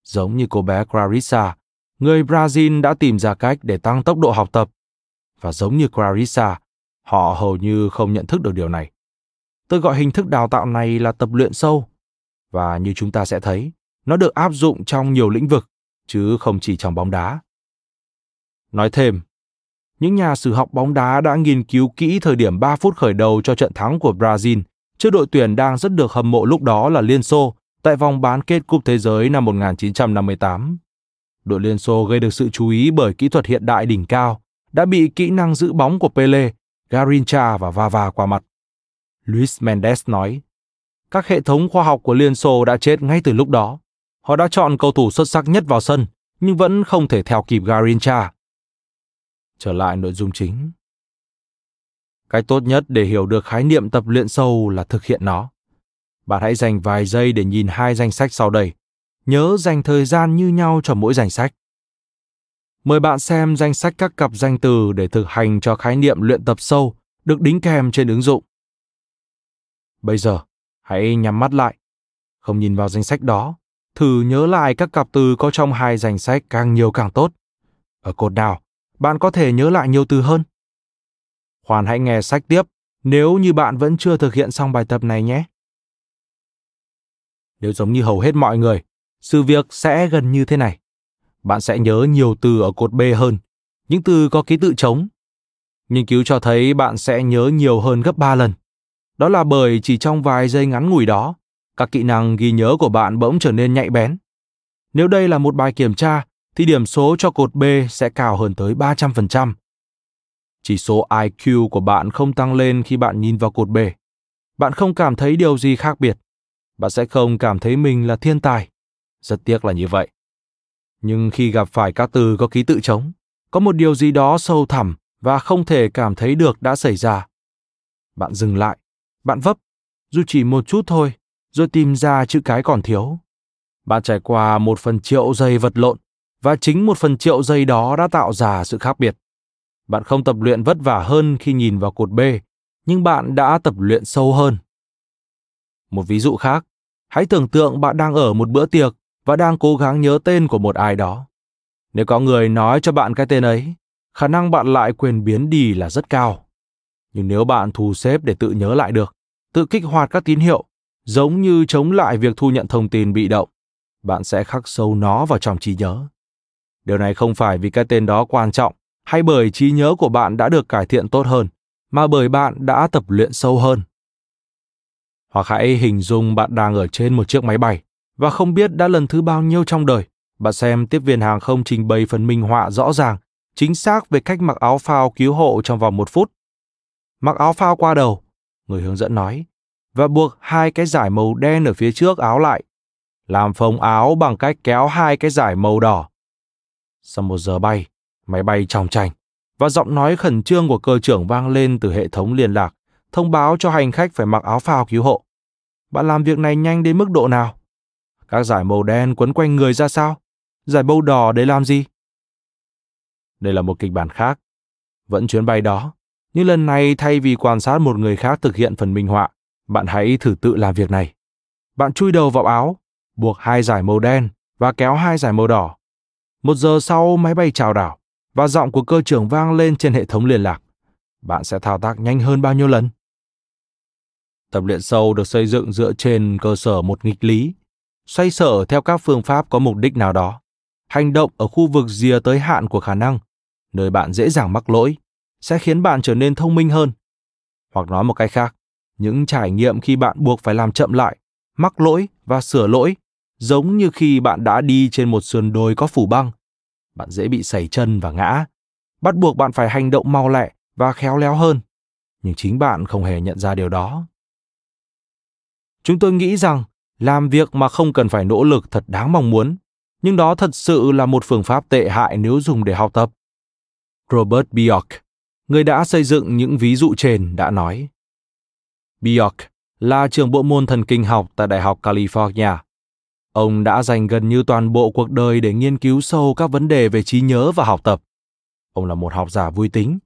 Giống như cô bé Clarissa, người Brazil đã tìm ra cách để tăng tốc độ học tập. Và giống như Clarissa, họ hầu như không nhận thức được điều này. Tôi gọi hình thức đào tạo này là tập luyện sâu. Và như chúng ta sẽ thấy, nó được áp dụng trong nhiều lĩnh vực, chứ không chỉ trong bóng đá. Nói thêm, những nhà sử học bóng đá đã nghiên cứu kỹ thời điểm 3 phút khởi đầu cho trận thắng của Brazil trước đội tuyển đang rất được hâm mộ lúc đó là Liên Xô tại vòng bán kết Cúp Thế giới năm 1958. Đội Liên Xô gây được sự chú ý bởi kỹ thuật hiện đại đỉnh cao, đã bị kỹ năng giữ bóng của Pele, Garincha và Vava qua mặt. Luis Mendes nói, các hệ thống khoa học của Liên Xô đã chết ngay từ lúc đó. Họ đã chọn cầu thủ xuất sắc nhất vào sân, nhưng vẫn không thể theo kịp Garincha. Trở lại nội dung chính. cái tốt nhất để hiểu được khái niệm tập luyện sâu là thực hiện nó. Bạn hãy dành vài giây để nhìn hai danh sách sau đây. Nhớ dành thời gian như nhau cho mỗi danh sách. Mời bạn xem danh sách các cặp danh từ để thực hành cho khái niệm luyện tập sâu được đính kèm trên ứng dụng. Bây giờ, hãy nhắm mắt lại. Không nhìn vào danh sách đó, thử nhớ lại các cặp từ có trong hai danh sách càng nhiều càng tốt. Ở cột nào, bạn có thể nhớ lại nhiều từ hơn. Khoan hãy nghe sách tiếp nếu như bạn vẫn chưa thực hiện xong bài tập này nhé. Nếu giống như hầu hết mọi người, sự việc sẽ gần như thế này. Bạn sẽ nhớ nhiều từ ở cột B hơn, những từ có ký tự trống. Nghiên cứu cho thấy bạn sẽ nhớ nhiều hơn gấp 3 lần. Đó là bởi chỉ trong vài giây ngắn ngủi đó, các kỹ năng ghi nhớ của bạn bỗng trở nên nhạy bén. Nếu đây là một bài kiểm tra, thì điểm số cho cột B sẽ cao hơn tới 300%. Chỉ số IQ của bạn không tăng lên khi bạn nhìn vào cột B. Bạn không cảm thấy điều gì khác biệt. Bạn sẽ không cảm thấy mình là thiên tài. Rất tiếc là như vậy. Nhưng khi gặp phải các từ có ký tự trống, có một điều gì đó sâu thẳm và không thể cảm thấy được đã xảy ra. Bạn dừng lại, bạn vấp, dù chỉ một chút thôi, rồi tìm ra chữ cái còn thiếu. Bạn trải qua một phần triệu giây vật lộn, và chính một phần triệu giây đó đã tạo ra sự khác biệt. Bạn không tập luyện vất vả hơn khi nhìn vào cột B, nhưng bạn đã tập luyện sâu hơn. Một ví dụ khác, hãy tưởng tượng bạn đang ở một bữa tiệc và đang cố gắng nhớ tên của một ai đó. Nếu có người nói cho bạn cái tên ấy, khả năng bạn lại quên biến đi là rất cao. Nhưng nếu bạn thu xếp để tự nhớ lại được, tự kích hoạt các tín hiệu, giống như chống lại việc thu nhận thông tin bị động, bạn sẽ khắc sâu nó vào trong trí nhớ. Điều này không phải vì cái tên đó quan trọng hay bởi trí nhớ của bạn đã được cải thiện tốt hơn, mà bởi bạn đã tập luyện sâu hơn. Hoặc hãy hình dung bạn đang ở trên một chiếc máy bay và không biết đã lần thứ bao nhiêu trong đời, bạn xem tiếp viên hàng không trình bày phần minh họa rõ ràng, chính xác về cách mặc áo phao cứu hộ trong vòng một phút. Mặc áo phao qua đầu, người hướng dẫn nói, và buộc hai cái giải màu đen ở phía trước áo lại. Làm phồng áo bằng cách kéo hai cái giải màu đỏ. Sau một giờ bay, máy bay trong tranh và giọng nói khẩn trương của cơ trưởng vang lên từ hệ thống liên lạc, thông báo cho hành khách phải mặc áo phao cứu hộ. Bạn làm việc này nhanh đến mức độ nào? Các giải màu đen quấn quanh người ra sao? Giải màu đỏ để làm gì? Đây là một kịch bản khác. Vẫn chuyến bay đó, nhưng lần này thay vì quan sát một người khác thực hiện phần minh họa, bạn hãy thử tự làm việc này. Bạn chui đầu vào áo, buộc hai giải màu đen và kéo hai giải màu đỏ. Một giờ sau máy bay chào đảo và giọng của cơ trưởng vang lên trên hệ thống liên lạc. Bạn sẽ thao tác nhanh hơn bao nhiêu lần? Tập luyện sâu được xây dựng dựa trên cơ sở một nghịch lý, xoay sở theo các phương pháp có mục đích nào đó, hành động ở khu vực rìa tới hạn của khả năng, nơi bạn dễ dàng mắc lỗi, sẽ khiến bạn trở nên thông minh hơn. Hoặc nói một cách khác, những trải nghiệm khi bạn buộc phải làm chậm lại, mắc lỗi và sửa lỗi, giống như khi bạn đã đi trên một sườn đồi có phủ băng. Bạn dễ bị sẩy chân và ngã, bắt buộc bạn phải hành động mau lẹ và khéo léo hơn. Nhưng chính bạn không hề nhận ra điều đó. Chúng tôi nghĩ rằng làm việc mà không cần phải nỗ lực thật đáng mong muốn, nhưng đó thật sự là một phương pháp tệ hại nếu dùng để học tập. Robert Bjork, người đã xây dựng những ví dụ trên đã nói. Bjork là trường bộ môn thần kinh học tại Đại học California. Ông đã dành gần như toàn bộ cuộc đời để nghiên cứu sâu các vấn đề về trí nhớ và học tập. Ông là một học giả vui tính,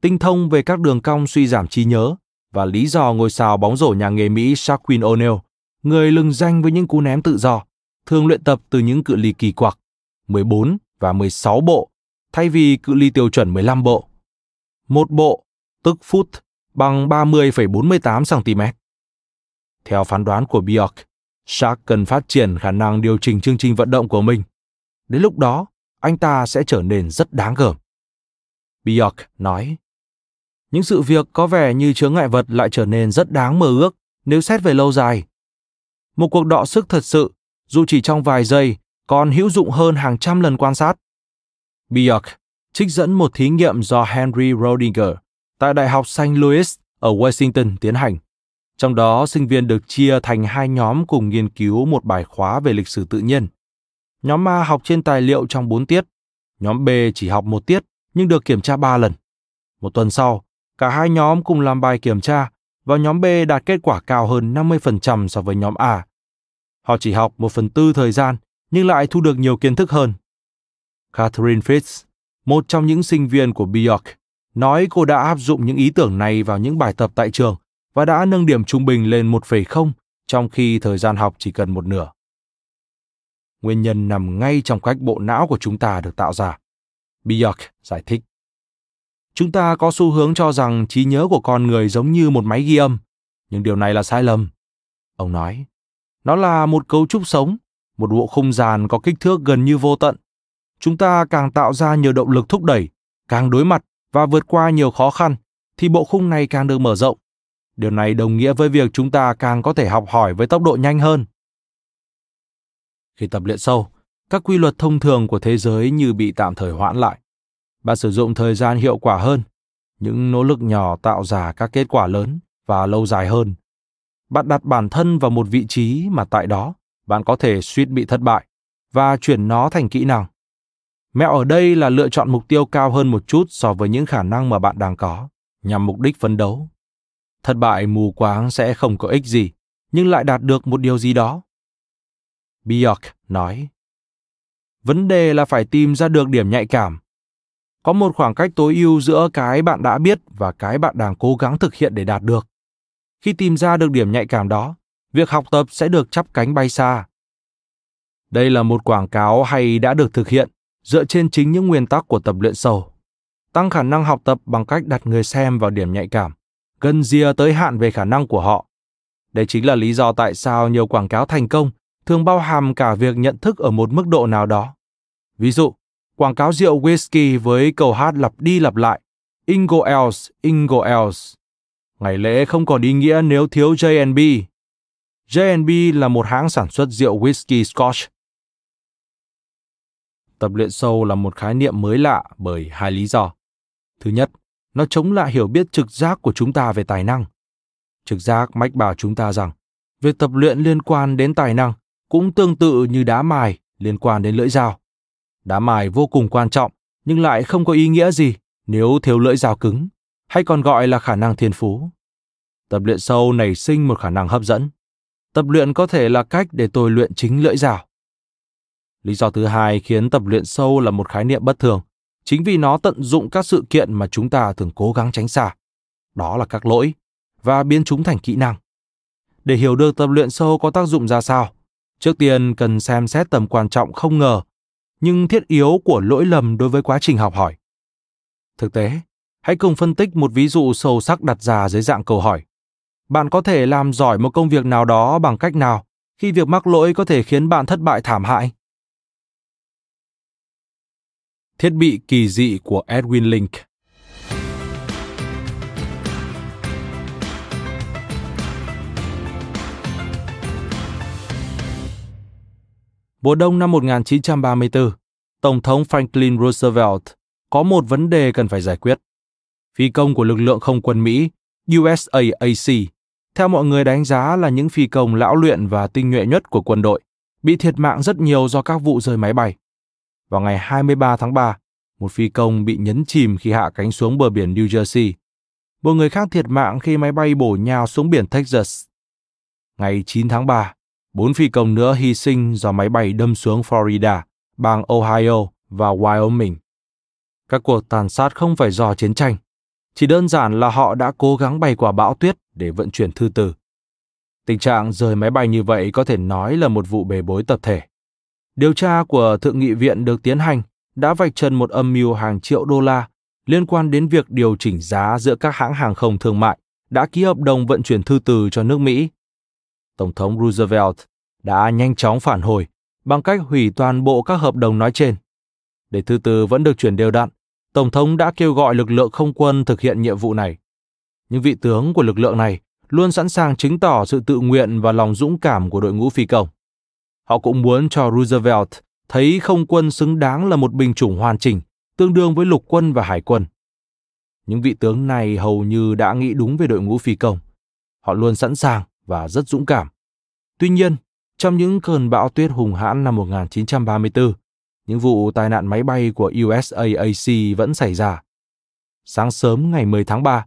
tinh thông về các đường cong suy giảm trí nhớ và lý do ngôi sao bóng rổ nhà nghề Mỹ Shaquille O'Neal, người lừng danh với những cú ném tự do, thường luyện tập từ những cự ly kỳ quặc 14 và 16 bộ thay vì cự ly tiêu chuẩn 15 bộ. Một bộ, tức foot bằng 30,48 cm. Theo phán đoán của Bjork, Shark cần phát triển khả năng điều chỉnh chương trình vận động của mình. Đến lúc đó, anh ta sẽ trở nên rất đáng gờm. Bjork nói, những sự việc có vẻ như chướng ngại vật lại trở nên rất đáng mơ ước nếu xét về lâu dài. Một cuộc đọ sức thật sự, dù chỉ trong vài giây, còn hữu dụng hơn hàng trăm lần quan sát. Bjork trích dẫn một thí nghiệm do Henry Rodinger tại Đại học St. Louis ở Washington tiến hành. Trong đó, sinh viên được chia thành hai nhóm cùng nghiên cứu một bài khóa về lịch sử tự nhiên. Nhóm A học trên tài liệu trong 4 tiết, nhóm B chỉ học một tiết nhưng được kiểm tra 3 lần. Một tuần sau, cả hai nhóm cùng làm bài kiểm tra và nhóm B đạt kết quả cao hơn 50% so với nhóm A. Họ chỉ học một phần tư thời gian nhưng lại thu được nhiều kiến thức hơn. Catherine Fitz, một trong những sinh viên của Bjork, nói cô đã áp dụng những ý tưởng này vào những bài tập tại trường và đã nâng điểm trung bình lên 1,0 trong khi thời gian học chỉ cần một nửa. Nguyên nhân nằm ngay trong cách bộ não của chúng ta được tạo ra. Bjork giải thích. Chúng ta có xu hướng cho rằng trí nhớ của con người giống như một máy ghi âm, nhưng điều này là sai lầm. Ông nói, nó là một cấu trúc sống, một bộ không gian có kích thước gần như vô tận. Chúng ta càng tạo ra nhiều động lực thúc đẩy, càng đối mặt và vượt qua nhiều khó khăn, thì bộ khung này càng được mở rộng. Điều này đồng nghĩa với việc chúng ta càng có thể học hỏi với tốc độ nhanh hơn. Khi tập luyện sâu, các quy luật thông thường của thế giới như bị tạm thời hoãn lại. Bạn sử dụng thời gian hiệu quả hơn, những nỗ lực nhỏ tạo ra các kết quả lớn và lâu dài hơn. Bạn đặt bản thân vào một vị trí mà tại đó bạn có thể suýt bị thất bại và chuyển nó thành kỹ năng. Mẹo ở đây là lựa chọn mục tiêu cao hơn một chút so với những khả năng mà bạn đang có, nhằm mục đích phấn đấu. Thất bại mù quáng sẽ không có ích gì, nhưng lại đạt được một điều gì đó. Bjork nói, Vấn đề là phải tìm ra được điểm nhạy cảm. Có một khoảng cách tối ưu giữa cái bạn đã biết và cái bạn đang cố gắng thực hiện để đạt được. Khi tìm ra được điểm nhạy cảm đó, việc học tập sẽ được chắp cánh bay xa. Đây là một quảng cáo hay đã được thực hiện dựa trên chính những nguyên tắc của tập luyện sâu. Tăng khả năng học tập bằng cách đặt người xem vào điểm nhạy cảm, gần rìa tới hạn về khả năng của họ. Đây chính là lý do tại sao nhiều quảng cáo thành công thường bao hàm cả việc nhận thức ở một mức độ nào đó. Ví dụ, quảng cáo rượu whisky với câu hát lặp đi lặp lại Ingo else, Ingo else. Ngày lễ không còn ý nghĩa nếu thiếu J&B. J&B là một hãng sản xuất rượu whisky Scotch. Tập luyện sâu là một khái niệm mới lạ bởi hai lý do. Thứ nhất, nó chống lại hiểu biết trực giác của chúng ta về tài năng. Trực giác mách bảo chúng ta rằng việc tập luyện liên quan đến tài năng cũng tương tự như đá mài liên quan đến lưỡi dao. Đá mài vô cùng quan trọng nhưng lại không có ý nghĩa gì nếu thiếu lưỡi dao cứng, hay còn gọi là khả năng thiên phú. Tập luyện sâu nảy sinh một khả năng hấp dẫn. Tập luyện có thể là cách để tôi luyện chính lưỡi dao. Lý do thứ hai khiến tập luyện sâu là một khái niệm bất thường, chính vì nó tận dụng các sự kiện mà chúng ta thường cố gắng tránh xa. Đó là các lỗi, và biến chúng thành kỹ năng. Để hiểu được tập luyện sâu có tác dụng ra sao, trước tiên cần xem xét tầm quan trọng không ngờ, nhưng thiết yếu của lỗi lầm đối với quá trình học hỏi. Thực tế, hãy cùng phân tích một ví dụ sâu sắc đặt ra dưới dạng câu hỏi. Bạn có thể làm giỏi một công việc nào đó bằng cách nào khi việc mắc lỗi có thể khiến bạn thất bại thảm hại? Thiết bị kỳ dị của Edwin Link Mùa đông năm 1934, Tổng thống Franklin Roosevelt có một vấn đề cần phải giải quyết. Phi công của lực lượng không quân Mỹ, USAAC, theo mọi người đánh giá là những phi công lão luyện và tinh nhuệ nhất của quân đội, bị thiệt mạng rất nhiều do các vụ rơi máy bay. Vào ngày 23 tháng 3, một phi công bị nhấn chìm khi hạ cánh xuống bờ biển New Jersey. Một người khác thiệt mạng khi máy bay bổ nhào xuống biển Texas. Ngày 9 tháng 3, bốn phi công nữa hy sinh do máy bay đâm xuống Florida, bang Ohio và Wyoming. Các cuộc tàn sát không phải do chiến tranh, chỉ đơn giản là họ đã cố gắng bay qua bão tuyết để vận chuyển thư từ. Tình trạng rời máy bay như vậy có thể nói là một vụ bề bối tập thể. Điều tra của Thượng nghị viện được tiến hành đã vạch trần một âm mưu hàng triệu đô la liên quan đến việc điều chỉnh giá giữa các hãng hàng không thương mại đã ký hợp đồng vận chuyển thư từ cho nước Mỹ. Tổng thống Roosevelt đã nhanh chóng phản hồi bằng cách hủy toàn bộ các hợp đồng nói trên. Để thư từ vẫn được chuyển đều đặn, Tổng thống đã kêu gọi lực lượng không quân thực hiện nhiệm vụ này. Những vị tướng của lực lượng này luôn sẵn sàng chứng tỏ sự tự nguyện và lòng dũng cảm của đội ngũ phi công. Họ cũng muốn cho Roosevelt thấy không quân xứng đáng là một binh chủng hoàn chỉnh, tương đương với lục quân và hải quân. Những vị tướng này hầu như đã nghĩ đúng về đội ngũ phi công. Họ luôn sẵn sàng và rất dũng cảm. Tuy nhiên, trong những cơn bão tuyết hùng hãn năm 1934, những vụ tai nạn máy bay của USAAC vẫn xảy ra. Sáng sớm ngày 10 tháng 3,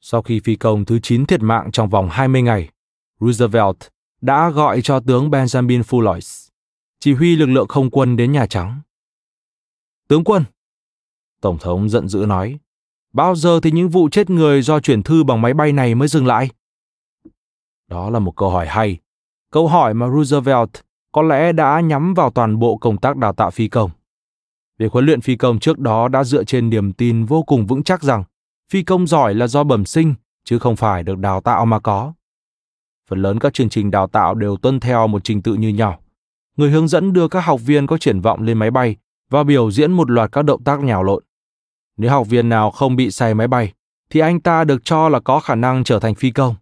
sau khi phi công thứ 9 thiệt mạng trong vòng 20 ngày, Roosevelt đã gọi cho tướng Benjamin Fulois, chỉ huy lực lượng không quân đến Nhà Trắng. Tướng quân, Tổng thống giận dữ nói, bao giờ thì những vụ chết người do chuyển thư bằng máy bay này mới dừng lại? Đó là một câu hỏi hay, câu hỏi mà Roosevelt có lẽ đã nhắm vào toàn bộ công tác đào tạo phi công. Việc huấn luyện phi công trước đó đã dựa trên niềm tin vô cùng vững chắc rằng phi công giỏi là do bẩm sinh chứ không phải được đào tạo mà có. Phần lớn các chương trình đào tạo đều tuân theo một trình tự như nhau. Người hướng dẫn đưa các học viên có triển vọng lên máy bay và biểu diễn một loạt các động tác nhào lộn. Nếu học viên nào không bị say máy bay, thì anh ta được cho là có khả năng trở thành phi công.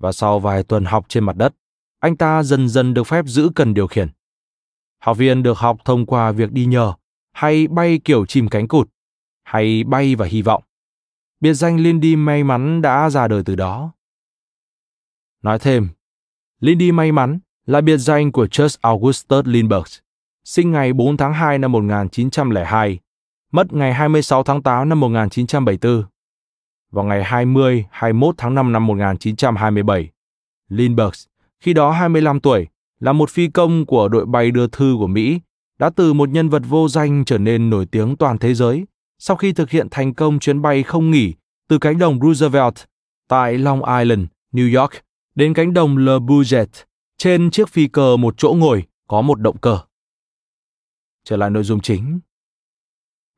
Và sau vài tuần học trên mặt đất, anh ta dần dần được phép giữ cần điều khiển. Học viên được học thông qua việc đi nhờ, hay bay kiểu chim cánh cụt, hay bay và hy vọng. Biệt danh Lindy may mắn đã ra đời từ đó. Nói thêm, Lindy may mắn là biệt danh của Charles Augustus Lindbergh, sinh ngày 4 tháng 2 năm 1902, mất ngày 26 tháng 8 năm 1974. Vào ngày 20, 21 tháng 5 năm 1927, Lindbergh, khi đó 25 tuổi, là một phi công của đội bay đưa thư của Mỹ, đã từ một nhân vật vô danh trở nên nổi tiếng toàn thế giới sau khi thực hiện thành công chuyến bay không nghỉ từ cánh đồng Roosevelt tại Long Island, New York đến cánh đồng Le Bourget trên chiếc phi cơ một chỗ ngồi có một động cơ. Trở lại nội dung chính.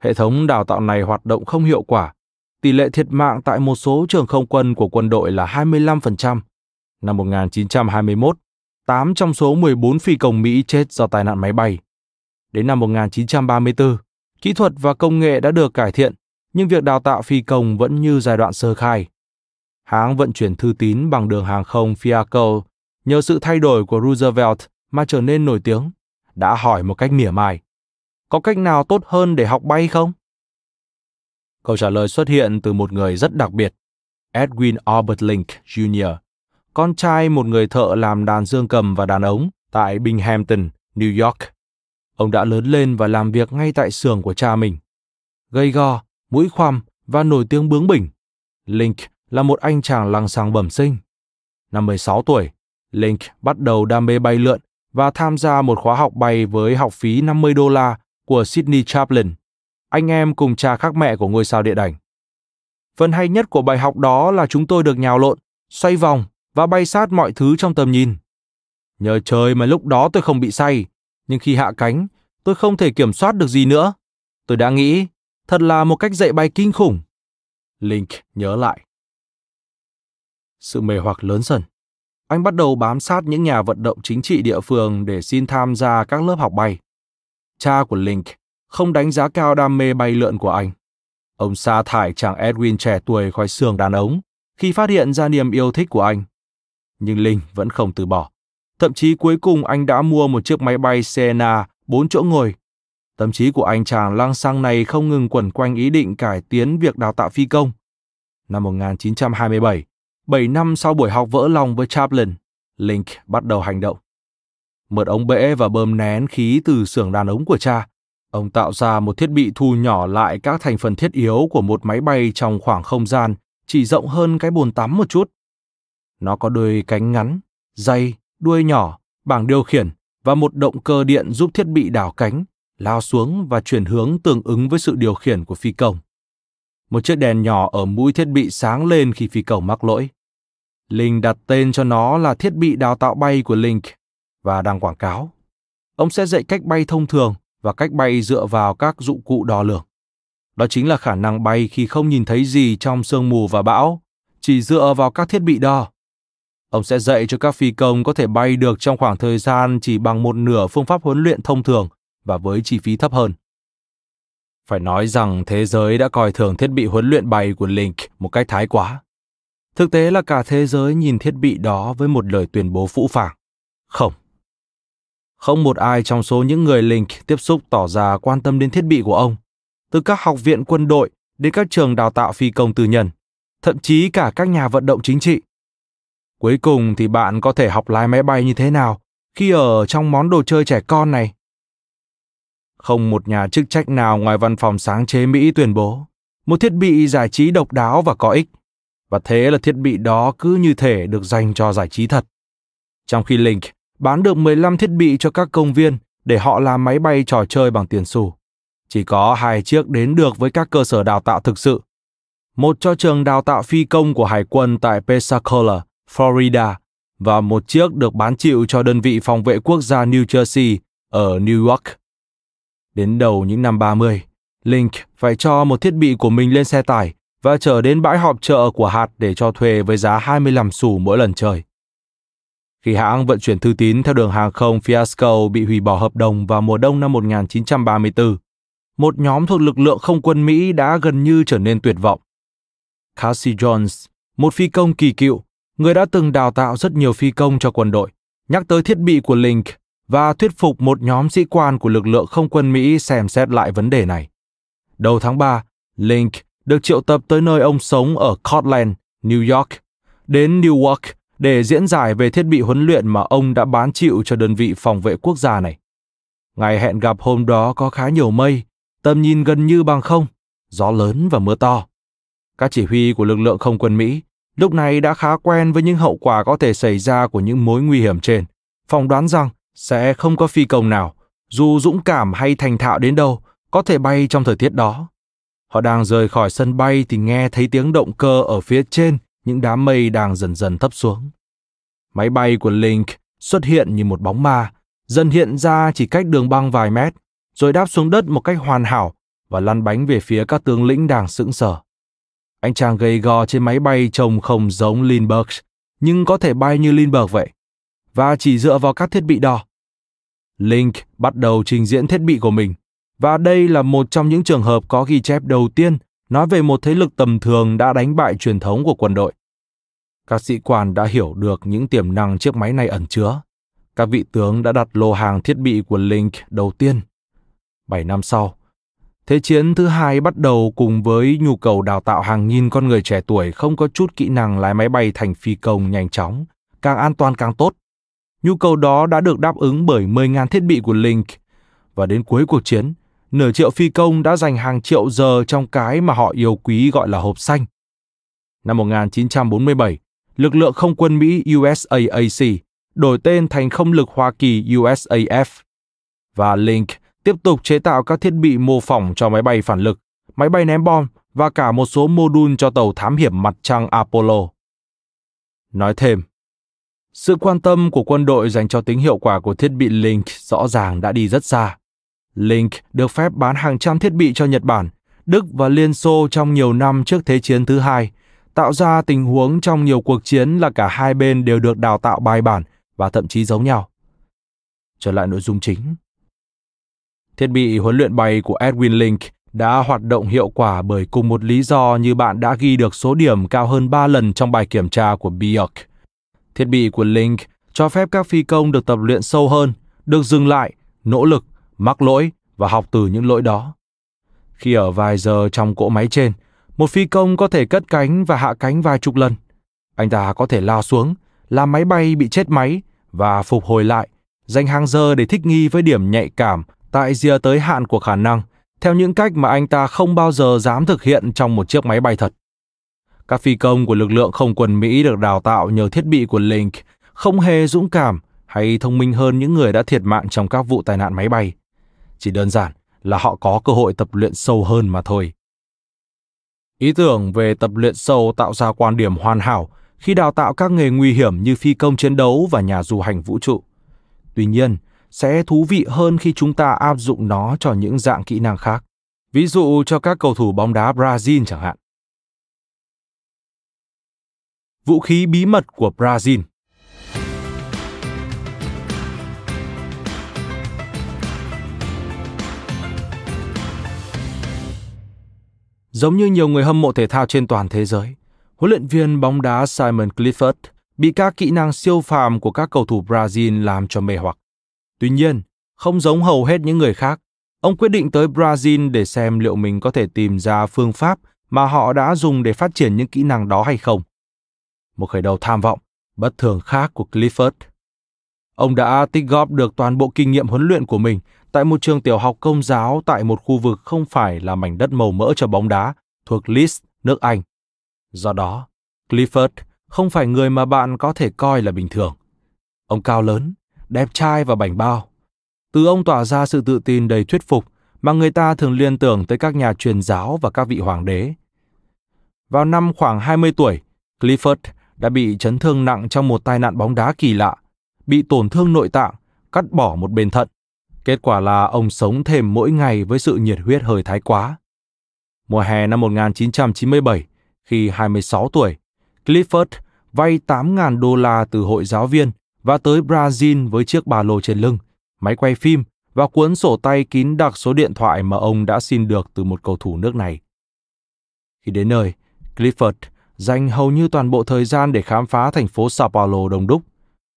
Hệ thống đào tạo này hoạt động không hiệu quả. Tỷ lệ thiệt mạng tại một số trường không quân của quân đội là 25%. Năm 1921, 8 trong số 14 phi công Mỹ chết do tai nạn máy bay. Đến năm 1934, kỹ thuật và công nghệ đã được cải thiện, nhưng việc đào tạo phi công vẫn như giai đoạn sơ khai. Hãng vận chuyển thư tín bằng đường hàng không Fiaco nhờ sự thay đổi của Roosevelt mà trở nên nổi tiếng, đã hỏi một cách mỉa mai. Có cách nào tốt hơn để học bay không? Câu trả lời xuất hiện từ một người rất đặc biệt, Edwin Albert Link Jr., con trai một người thợ làm đàn dương cầm và đàn ống tại Binghamton, New York. Ông đã lớn lên và làm việc ngay tại xưởng của cha mình. Gây go, mũi khoằm và nổi tiếng bướng bỉnh. Link là một anh chàng lăng xăng bẩm sinh. Năm 16 tuổi, Link bắt đầu đam mê bay lượn và tham gia một khóa học bay với học phí 50 đô la của Sydney Chaplin, anh em cùng cha khác mẹ của ngôi sao điện ảnh. Phần hay nhất của bài học đó là chúng tôi được nhào lộn, xoay vòng và bay sát mọi thứ trong tầm nhìn. Nhờ trời mà lúc đó tôi không bị say, nhưng khi hạ cánh, tôi không thể kiểm soát được gì nữa. Tôi đã nghĩ, thật là một cách dạy bay kinh khủng. Link nhớ lại. Sự mê hoặc lớn dần. Anh bắt đầu bám sát những nhà vận động chính trị địa phương để xin tham gia các lớp học bay. Cha của Link không đánh giá cao đam mê bay lượn của anh. Ông sa thải chàng Edwin trẻ tuổi khỏi xương đàn ống khi phát hiện ra niềm yêu thích của anh. Nhưng Linh vẫn không từ bỏ. Thậm chí cuối cùng anh đã mua một chiếc máy bay Sena bốn chỗ ngồi. Tâm trí của anh chàng lang sang này không ngừng quẩn quanh ý định cải tiến việc đào tạo phi công. Năm 1927, 7 năm sau buổi học vỡ lòng với Chaplin, Link bắt đầu hành động. Mượn ống bể và bơm nén khí từ xưởng đàn ống của cha, ông tạo ra một thiết bị thu nhỏ lại các thành phần thiết yếu của một máy bay trong khoảng không gian chỉ rộng hơn cái bồn tắm một chút. Nó có đôi cánh ngắn, dây, đuôi nhỏ, bảng điều khiển và một động cơ điện giúp thiết bị đảo cánh, lao xuống và chuyển hướng tương ứng với sự điều khiển của phi công. Một chiếc đèn nhỏ ở mũi thiết bị sáng lên khi phi công mắc lỗi. Linh đặt tên cho nó là thiết bị đào tạo bay của Link và đăng quảng cáo. Ông sẽ dạy cách bay thông thường và cách bay dựa vào các dụng cụ đo lường. Đó chính là khả năng bay khi không nhìn thấy gì trong sương mù và bão, chỉ dựa vào các thiết bị đo. Ông sẽ dạy cho các phi công có thể bay được trong khoảng thời gian chỉ bằng một nửa phương pháp huấn luyện thông thường và với chi phí thấp hơn. Phải nói rằng thế giới đã coi thường thiết bị huấn luyện bay của Link một cách thái quá. Thực tế là cả thế giới nhìn thiết bị đó với một lời tuyên bố phũ phàng. Không. Không một ai trong số những người Link tiếp xúc tỏ ra quan tâm đến thiết bị của ông. Từ các học viện quân đội đến các trường đào tạo phi công tư nhân, thậm chí cả các nhà vận động chính trị. Cuối cùng thì bạn có thể học lái máy bay như thế nào khi ở trong món đồ chơi trẻ con này? Không một nhà chức trách nào ngoài văn phòng sáng chế Mỹ tuyên bố một thiết bị giải trí độc đáo và có ích. Và thế là thiết bị đó cứ như thể được dành cho giải trí thật. Trong khi Link bán được 15 thiết bị cho các công viên để họ làm máy bay trò chơi bằng tiền xu. Chỉ có hai chiếc đến được với các cơ sở đào tạo thực sự. Một cho trường đào tạo phi công của Hải quân tại Pensacola, Florida và một chiếc được bán chịu cho đơn vị phòng vệ quốc gia New Jersey ở New York. Đến đầu những năm 30, Link phải cho một thiết bị của mình lên xe tải và chở đến bãi họp chợ của hạt để cho thuê với giá 25 xu mỗi lần chơi. Khi hãng vận chuyển thư tín theo đường hàng không Fiasco bị hủy bỏ hợp đồng vào mùa đông năm 1934, một nhóm thuộc lực lượng không quân Mỹ đã gần như trở nên tuyệt vọng. Cassie Jones, một phi công kỳ cựu, người đã từng đào tạo rất nhiều phi công cho quân đội, nhắc tới thiết bị của Link và thuyết phục một nhóm sĩ quan của lực lượng không quân Mỹ xem xét lại vấn đề này. Đầu tháng 3, Link được triệu tập tới nơi ông sống ở Cortland, New York, đến Newark để diễn giải về thiết bị huấn luyện mà ông đã bán chịu cho đơn vị phòng vệ quốc gia này. Ngày hẹn gặp hôm đó có khá nhiều mây, tầm nhìn gần như bằng không, gió lớn và mưa to. Các chỉ huy của lực lượng không quân Mỹ lúc này đã khá quen với những hậu quả có thể xảy ra của những mối nguy hiểm trên, phỏng đoán rằng sẽ không có phi công nào, dù dũng cảm hay thành thạo đến đâu, có thể bay trong thời tiết đó. Họ đang rời khỏi sân bay thì nghe thấy tiếng động cơ ở phía trên những đám mây đang dần dần thấp xuống. Máy bay của Link xuất hiện như một bóng ma, dần hiện ra chỉ cách đường băng vài mét, rồi đáp xuống đất một cách hoàn hảo và lăn bánh về phía các tướng lĩnh đang sững sờ. Anh chàng gầy gò trên máy bay trông không giống Lindbergh, nhưng có thể bay như Lindbergh vậy, và chỉ dựa vào các thiết bị đo. Link bắt đầu trình diễn thiết bị của mình, và đây là một trong những trường hợp có ghi chép đầu tiên nói về một thế lực tầm thường đã đánh bại truyền thống của quân đội. Các sĩ quan đã hiểu được những tiềm năng chiếc máy này ẩn chứa. Các vị tướng đã đặt lô hàng thiết bị của Link đầu tiên. Bảy năm sau, Thế chiến thứ hai bắt đầu cùng với nhu cầu đào tạo hàng nghìn con người trẻ tuổi không có chút kỹ năng lái máy bay thành phi công nhanh chóng, càng an toàn càng tốt. Nhu cầu đó đã được đáp ứng bởi 10.000 thiết bị của Link. Và đến cuối cuộc chiến, nửa triệu phi công đã dành hàng triệu giờ trong cái mà họ yêu quý gọi là hộp xanh. Năm 1947, lực lượng không quân Mỹ USAAC đổi tên thành không lực Hoa Kỳ USAF. Và Link tiếp tục chế tạo các thiết bị mô phỏng cho máy bay phản lực, máy bay ném bom và cả một số mô đun cho tàu thám hiểm mặt trăng Apollo. Nói thêm, sự quan tâm của quân đội dành cho tính hiệu quả của thiết bị Link rõ ràng đã đi rất xa. Link được phép bán hàng trăm thiết bị cho Nhật Bản, Đức và Liên Xô trong nhiều năm trước Thế chiến thứ hai, tạo ra tình huống trong nhiều cuộc chiến là cả hai bên đều được đào tạo bài bản và thậm chí giống nhau. Trở lại nội dung chính. Thiết bị huấn luyện bay của Edwin Link đã hoạt động hiệu quả bởi cùng một lý do như bạn đã ghi được số điểm cao hơn 3 lần trong bài kiểm tra của Bjork. Thiết bị của Link cho phép các phi công được tập luyện sâu hơn, được dừng lại, nỗ lực, mắc lỗi và học từ những lỗi đó. Khi ở vài giờ trong cỗ máy trên, một phi công có thể cất cánh và hạ cánh vài chục lần. Anh ta có thể lao xuống, làm máy bay bị chết máy và phục hồi lại, dành hàng giờ để thích nghi với điểm nhạy cảm tại rìa tới hạn của khả năng, theo những cách mà anh ta không bao giờ dám thực hiện trong một chiếc máy bay thật. Các phi công của lực lượng không quân Mỹ được đào tạo nhờ thiết bị của Link không hề dũng cảm hay thông minh hơn những người đã thiệt mạng trong các vụ tai nạn máy bay. Chỉ đơn giản là họ có cơ hội tập luyện sâu hơn mà thôi. Ý tưởng về tập luyện sâu tạo ra quan điểm hoàn hảo khi đào tạo các nghề nguy hiểm như phi công chiến đấu và nhà du hành vũ trụ. Tuy nhiên, sẽ thú vị hơn khi chúng ta áp dụng nó cho những dạng kỹ năng khác. Ví dụ cho các cầu thủ bóng đá Brazil chẳng hạn. Vũ khí bí mật của Brazil Giống như nhiều người hâm mộ thể thao trên toàn thế giới, huấn luyện viên bóng đá Simon Clifford bị các kỹ năng siêu phàm của các cầu thủ Brazil làm cho mê hoặc. Tuy nhiên, không giống hầu hết những người khác, ông quyết định tới Brazil để xem liệu mình có thể tìm ra phương pháp mà họ đã dùng để phát triển những kỹ năng đó hay không. Một khởi đầu tham vọng, bất thường khác của Clifford. Ông đã tích góp được toàn bộ kinh nghiệm huấn luyện của mình tại một trường tiểu học công giáo tại một khu vực không phải là mảnh đất màu mỡ cho bóng đá thuộc Leeds, nước Anh. Do đó, Clifford không phải người mà bạn có thể coi là bình thường. Ông cao lớn, đẹp trai và bảnh bao. Từ ông tỏa ra sự tự tin đầy thuyết phục mà người ta thường liên tưởng tới các nhà truyền giáo và các vị hoàng đế. Vào năm khoảng 20 tuổi, Clifford đã bị chấn thương nặng trong một tai nạn bóng đá kỳ lạ, bị tổn thương nội tạng, cắt bỏ một bên thận. Kết quả là ông sống thêm mỗi ngày với sự nhiệt huyết hơi thái quá. Mùa hè năm 1997, khi 26 tuổi, Clifford vay 8.000 đô la từ hội giáo viên và tới Brazil với chiếc ba lô trên lưng, máy quay phim và cuốn sổ tay kín đặc số điện thoại mà ông đã xin được từ một cầu thủ nước này. Khi đến nơi, Clifford dành hầu như toàn bộ thời gian để khám phá thành phố Sao Paulo đông đúc.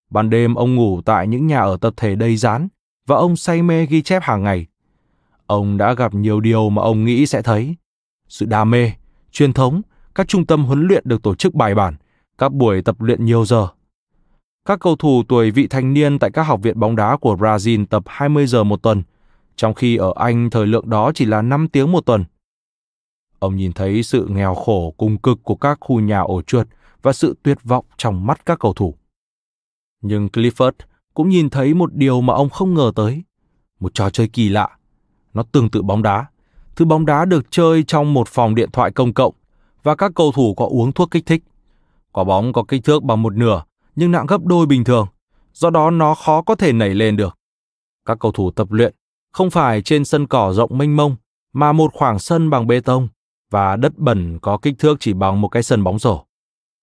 Ban đêm ông ngủ tại những nhà ở tập thể đầy rán và ông say mê ghi chép hàng ngày. Ông đã gặp nhiều điều mà ông nghĩ sẽ thấy. Sự đam mê, truyền thống, các trung tâm huấn luyện được tổ chức bài bản, các buổi tập luyện nhiều giờ. Các cầu thủ tuổi vị thành niên tại các học viện bóng đá của Brazil tập 20 giờ một tuần, trong khi ở Anh thời lượng đó chỉ là 5 tiếng một tuần. Ông nhìn thấy sự nghèo khổ cùng cực của các khu nhà ổ chuột và sự tuyệt vọng trong mắt các cầu thủ. Nhưng Clifford cũng nhìn thấy một điều mà ông không ngờ tới, một trò chơi kỳ lạ. Nó tương tự bóng đá. Thứ bóng đá được chơi trong một phòng điện thoại công cộng và các cầu thủ có uống thuốc kích thích. Quả bóng có kích thước bằng một nửa nhưng nặng gấp đôi bình thường, do đó nó khó có thể nảy lên được. Các cầu thủ tập luyện không phải trên sân cỏ rộng mênh mông mà một khoảng sân bằng bê tông và đất bẩn có kích thước chỉ bằng một cái sân bóng rổ.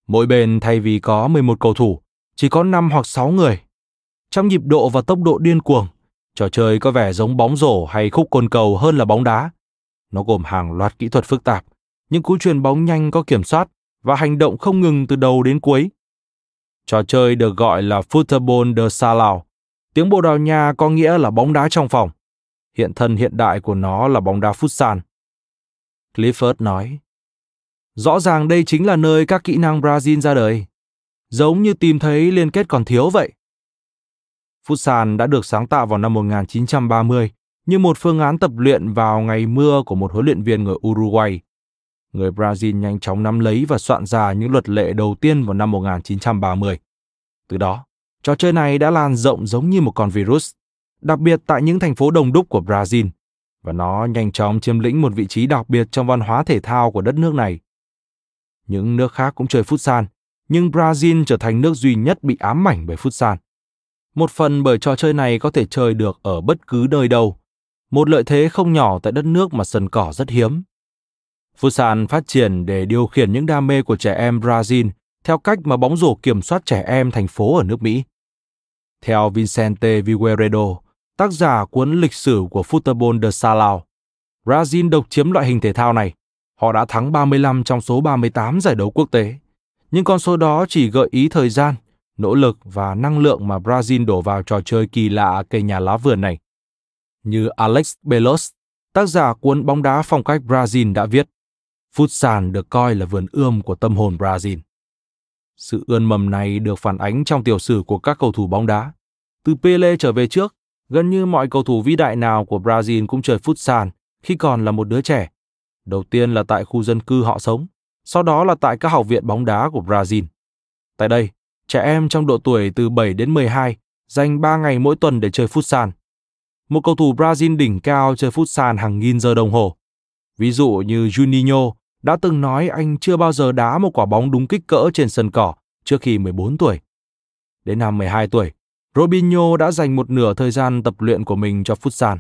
Mỗi bên thay vì có 11 cầu thủ, chỉ có 5 hoặc 6 người. Trong nhịp độ và tốc độ điên cuồng, trò chơi có vẻ giống bóng rổ hay khúc côn cầu hơn là bóng đá. Nó gồm hàng loạt kỹ thuật phức tạp, những cú chuyền bóng nhanh có kiểm soát và hành động không ngừng từ đầu đến cuối. Trò chơi được gọi là Football de Salao. Tiếng Bồ Đào Nha có nghĩa là bóng đá trong phòng. Hiện thân hiện đại của nó là bóng đá futsal. Clifford nói, Rõ ràng đây chính là nơi các kỹ năng Brazil ra đời. Giống như tìm thấy liên kết còn thiếu vậy. Futsal đã được sáng tạo vào năm 1930 như một phương án tập luyện vào ngày mưa của một huấn luyện viên người Uruguay. Người Brazil nhanh chóng nắm lấy và soạn ra những luật lệ đầu tiên vào năm 1930. Từ đó, trò chơi này đã lan rộng giống như một con virus, đặc biệt tại những thành phố đồng đúc của Brazil, và nó nhanh chóng chiếm lĩnh một vị trí đặc biệt trong văn hóa thể thao của đất nước này. Những nước khác cũng chơi futsal, nhưng Brazil trở thành nước duy nhất bị ám ảnh bởi futsal. Một phần bởi trò chơi này có thể chơi được ở bất cứ nơi đâu, một lợi thế không nhỏ tại đất nước mà sân cỏ rất hiếm. Futsal phát triển để điều khiển những đam mê của trẻ em Brazil theo cách mà bóng rổ kiểm soát trẻ em thành phố ở nước Mỹ. Theo Vicente Figueiredo, tác giả cuốn lịch sử của Football de Salao, Brazil độc chiếm loại hình thể thao này. Họ đã thắng 35 trong số 38 giải đấu quốc tế. Nhưng con số đó chỉ gợi ý thời gian, nỗ lực và năng lượng mà Brazil đổ vào trò chơi kỳ lạ cây nhà lá vườn này. Như Alex Belos, tác giả cuốn bóng đá phong cách Brazil đã viết, Futsal được coi là vườn ươm của tâm hồn Brazil. Sự ươn mầm này được phản ánh trong tiểu sử của các cầu thủ bóng đá. Từ Pele trở về trước, gần như mọi cầu thủ vĩ đại nào của Brazil cũng chơi futsal khi còn là một đứa trẻ. Đầu tiên là tại khu dân cư họ sống, sau đó là tại các học viện bóng đá của Brazil. Tại đây, trẻ em trong độ tuổi từ 7 đến 12 dành 3 ngày mỗi tuần để chơi futsal. Một cầu thủ Brazil đỉnh cao chơi futsal hàng nghìn giờ đồng hồ. Ví dụ như Juninho đã từng nói anh chưa bao giờ đá một quả bóng đúng kích cỡ trên sân cỏ trước khi 14 tuổi. Đến năm 12 tuổi, Robinho đã dành một nửa thời gian tập luyện của mình cho futsal.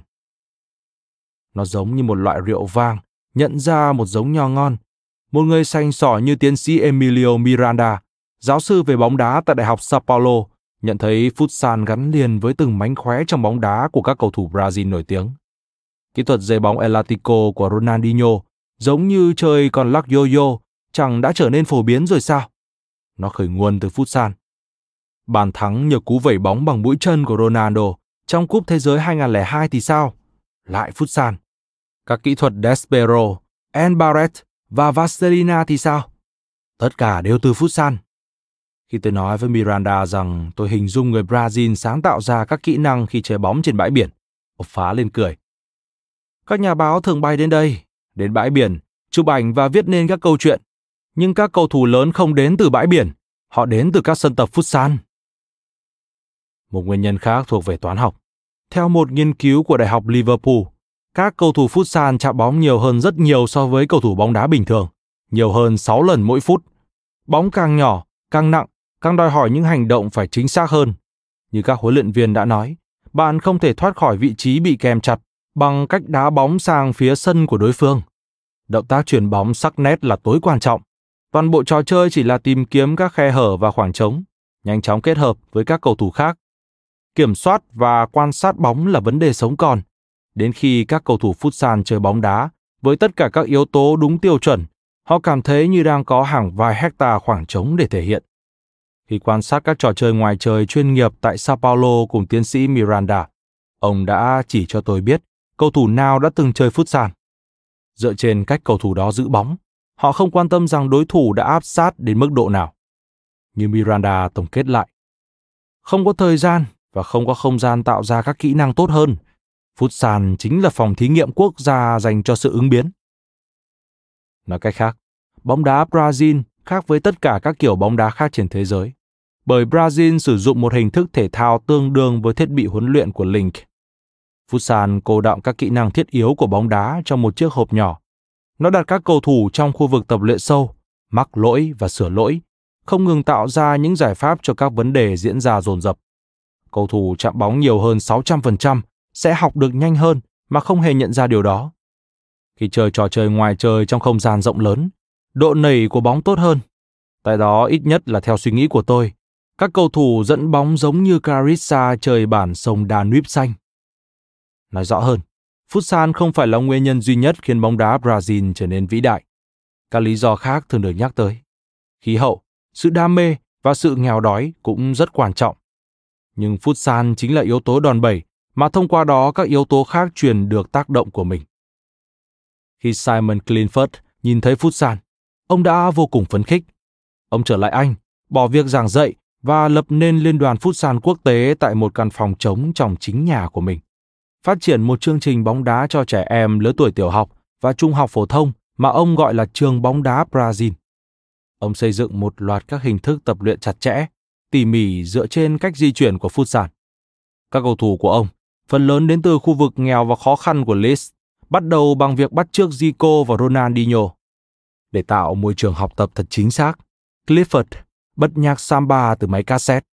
Nó giống như một loại rượu vang, nhận ra một giống nho ngon. Một người xanh sỏ như tiến sĩ Emilio Miranda, giáo sư về bóng đá tại Đại học Sao Paulo, nhận thấy futsal gắn liền với từng mánh khóe trong bóng đá của các cầu thủ Brazil nổi tiếng. Kỹ thuật dây bóng Elatico của Ronaldinho giống như chơi con lắc yo-yo, chẳng đã trở nên phổ biến rồi sao? Nó khởi nguồn từ futsal. Bàn thắng nhờ cú vẩy bóng bằng mũi chân của Ronaldo trong Cúp Thế giới 2002 thì sao? Lại futsal. Các kỹ thuật Despero, En Barrett và Vaselina thì sao? Tất cả đều từ futsal. Khi tôi nói với Miranda rằng tôi hình dung người Brazil sáng tạo ra các kỹ năng khi chơi bóng trên bãi biển, ông phá lên cười. Các nhà báo thường bay đến đây, đến bãi biển, chụp ảnh và viết nên các câu chuyện. Nhưng các cầu thủ lớn không đến từ bãi biển, họ đến từ các sân tập futsal. Một nguyên nhân khác thuộc về toán học. Theo một nghiên cứu của Đại học Liverpool, các cầu thủ futsal chạm bóng nhiều hơn rất nhiều so với cầu thủ bóng đá bình thường, nhiều hơn 6 lần mỗi phút. Bóng càng nhỏ, càng nặng, càng đòi hỏi những hành động phải chính xác hơn. Như các huấn luyện viên đã nói, bạn không thể thoát khỏi vị trí bị kèm chặt bằng cách đá bóng sang phía sân của đối phương. Động tác chuyển bóng sắc nét là tối quan trọng. Toàn bộ trò chơi chỉ là tìm kiếm các khe hở và khoảng trống, nhanh chóng kết hợp với các cầu thủ khác. Kiểm soát và quan sát bóng là vấn đề sống còn. Đến khi các cầu thủ futsal chơi bóng đá với tất cả các yếu tố đúng tiêu chuẩn, họ cảm thấy như đang có hàng vài hecta khoảng trống để thể hiện. Khi quan sát các trò chơi ngoài trời chuyên nghiệp tại Sao Paulo cùng tiến sĩ Miranda, ông đã chỉ cho tôi biết cầu thủ nào đã từng chơi futsal. Dựa trên cách cầu thủ đó giữ bóng, họ không quan tâm rằng đối thủ đã áp sát đến mức độ nào. Như Miranda tổng kết lại, không có thời gian và không có không gian tạo ra các kỹ năng tốt hơn. Futsal chính là phòng thí nghiệm quốc gia dành cho sự ứng biến. Nói cách khác, bóng đá Brazil khác với tất cả các kiểu bóng đá khác trên thế giới, bởi Brazil sử dụng một hình thức thể thao tương đương với thiết bị huấn luyện của Link. Futsal cô đọng các kỹ năng thiết yếu của bóng đá trong một chiếc hộp nhỏ. Nó đặt các cầu thủ trong khu vực tập luyện sâu, mắc lỗi và sửa lỗi, không ngừng tạo ra những giải pháp cho các vấn đề diễn ra dồn dập. Cầu thủ chạm bóng nhiều hơn 600% sẽ học được nhanh hơn mà không hề nhận ra điều đó. Khi chơi trò chơi ngoài trời trong không gian rộng lớn, độ nảy của bóng tốt hơn. Tại đó ít nhất là theo suy nghĩ của tôi, các cầu thủ dẫn bóng giống như Carissa chơi bản sông Danube xanh. Nói rõ hơn, futsal không phải là nguyên nhân duy nhất khiến bóng đá Brazil trở nên vĩ đại. Các lý do khác thường được nhắc tới. Khí hậu, sự đam mê và sự nghèo đói cũng rất quan trọng. Nhưng phút san chính là yếu tố đòn bẩy mà thông qua đó các yếu tố khác truyền được tác động của mình. Khi Simon Clinford nhìn thấy phút san, ông đã vô cùng phấn khích. Ông trở lại Anh, bỏ việc giảng dạy và lập nên Liên đoàn Phút San quốc tế tại một căn phòng trống trong chính nhà của mình. Phát triển một chương trình bóng đá cho trẻ em lứa tuổi tiểu học và trung học phổ thông mà ông gọi là trường bóng đá Brazil. Ông xây dựng một loạt các hình thức tập luyện chặt chẽ, tỉ mỉ dựa trên cách di chuyển của futsal. Các cầu thủ của ông, phần lớn đến từ khu vực nghèo và khó khăn của Leeds, bắt đầu bằng việc bắt chước Zico và Ronaldinho. Để tạo môi trường học tập thật chính xác, Clifford bật nhạc samba từ máy cassette.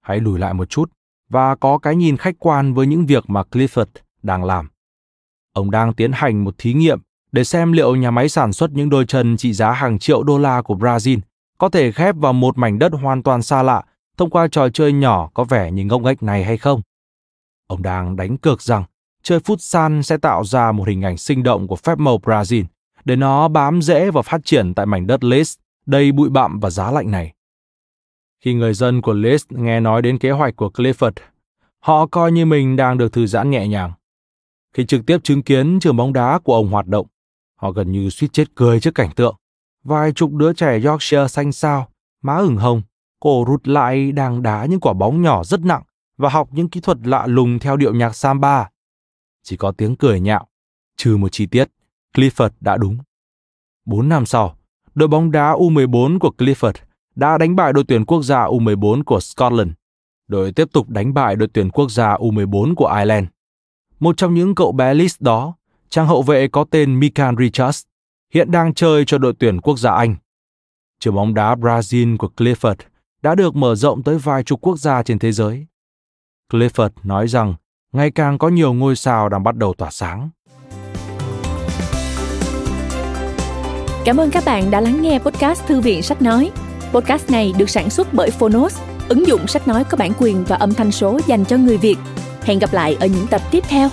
Hãy lùi lại một chút và có cái nhìn khách quan với những việc mà Clifford đang làm. Ông đang tiến hành một thí nghiệm để xem liệu nhà máy sản xuất những đôi chân trị giá hàng triệu đô la của Brazil có thể khép vào một mảnh đất hoàn toàn xa lạ thông qua trò chơi nhỏ có vẻ như ngông nghếch này hay không. Ông đang đánh cược rằng chơi futsal sẽ tạo ra một hình ảnh sinh động của phép màu Brazil để nó bám rễ và phát triển tại mảnh đất Leeds đầy bụi bặm và giá lạnh này. Khi người dân của Leeds nghe nói đến kế hoạch của Clifford, họ coi như mình đang được thư giãn nhẹ nhàng. Khi trực tiếp chứng kiến trường bóng đá của ông hoạt động, họ gần như suýt chết cười trước cảnh tượng. Vài chục đứa trẻ Yorkshire xanh xao, má ửng hồng, cổ rụt lại đang đá những quả bóng nhỏ rất nặng và học những kỹ thuật lạ lùng theo điệu nhạc samba. Chỉ có tiếng cười nhạo, trừ một chi tiết, Clifford đã đúng. Bốn năm sau, đội bóng đá U14 của Clifford đã đánh bại đội tuyển quốc gia U14 của Scotland. Đội tiếp tục đánh bại đội tuyển quốc gia U14 của Ireland. Một trong những cậu bé list đó, trang hậu vệ có tên Mikan Richards, hiện đang chơi cho đội tuyển quốc gia Anh. Trường bóng đá Brazil của Clifford đã được mở rộng tới vài chục quốc gia trên thế giới. Clifford nói rằng ngày càng có nhiều ngôi sao đang bắt đầu tỏa sáng. Cảm ơn các bạn đã lắng nghe podcast Thư viện Sách Nói. Podcast này được sản xuất bởi Phonos, ứng dụng sách nói có bản quyền và âm thanh số dành cho người Việt. Hẹn gặp lại ở những tập tiếp theo.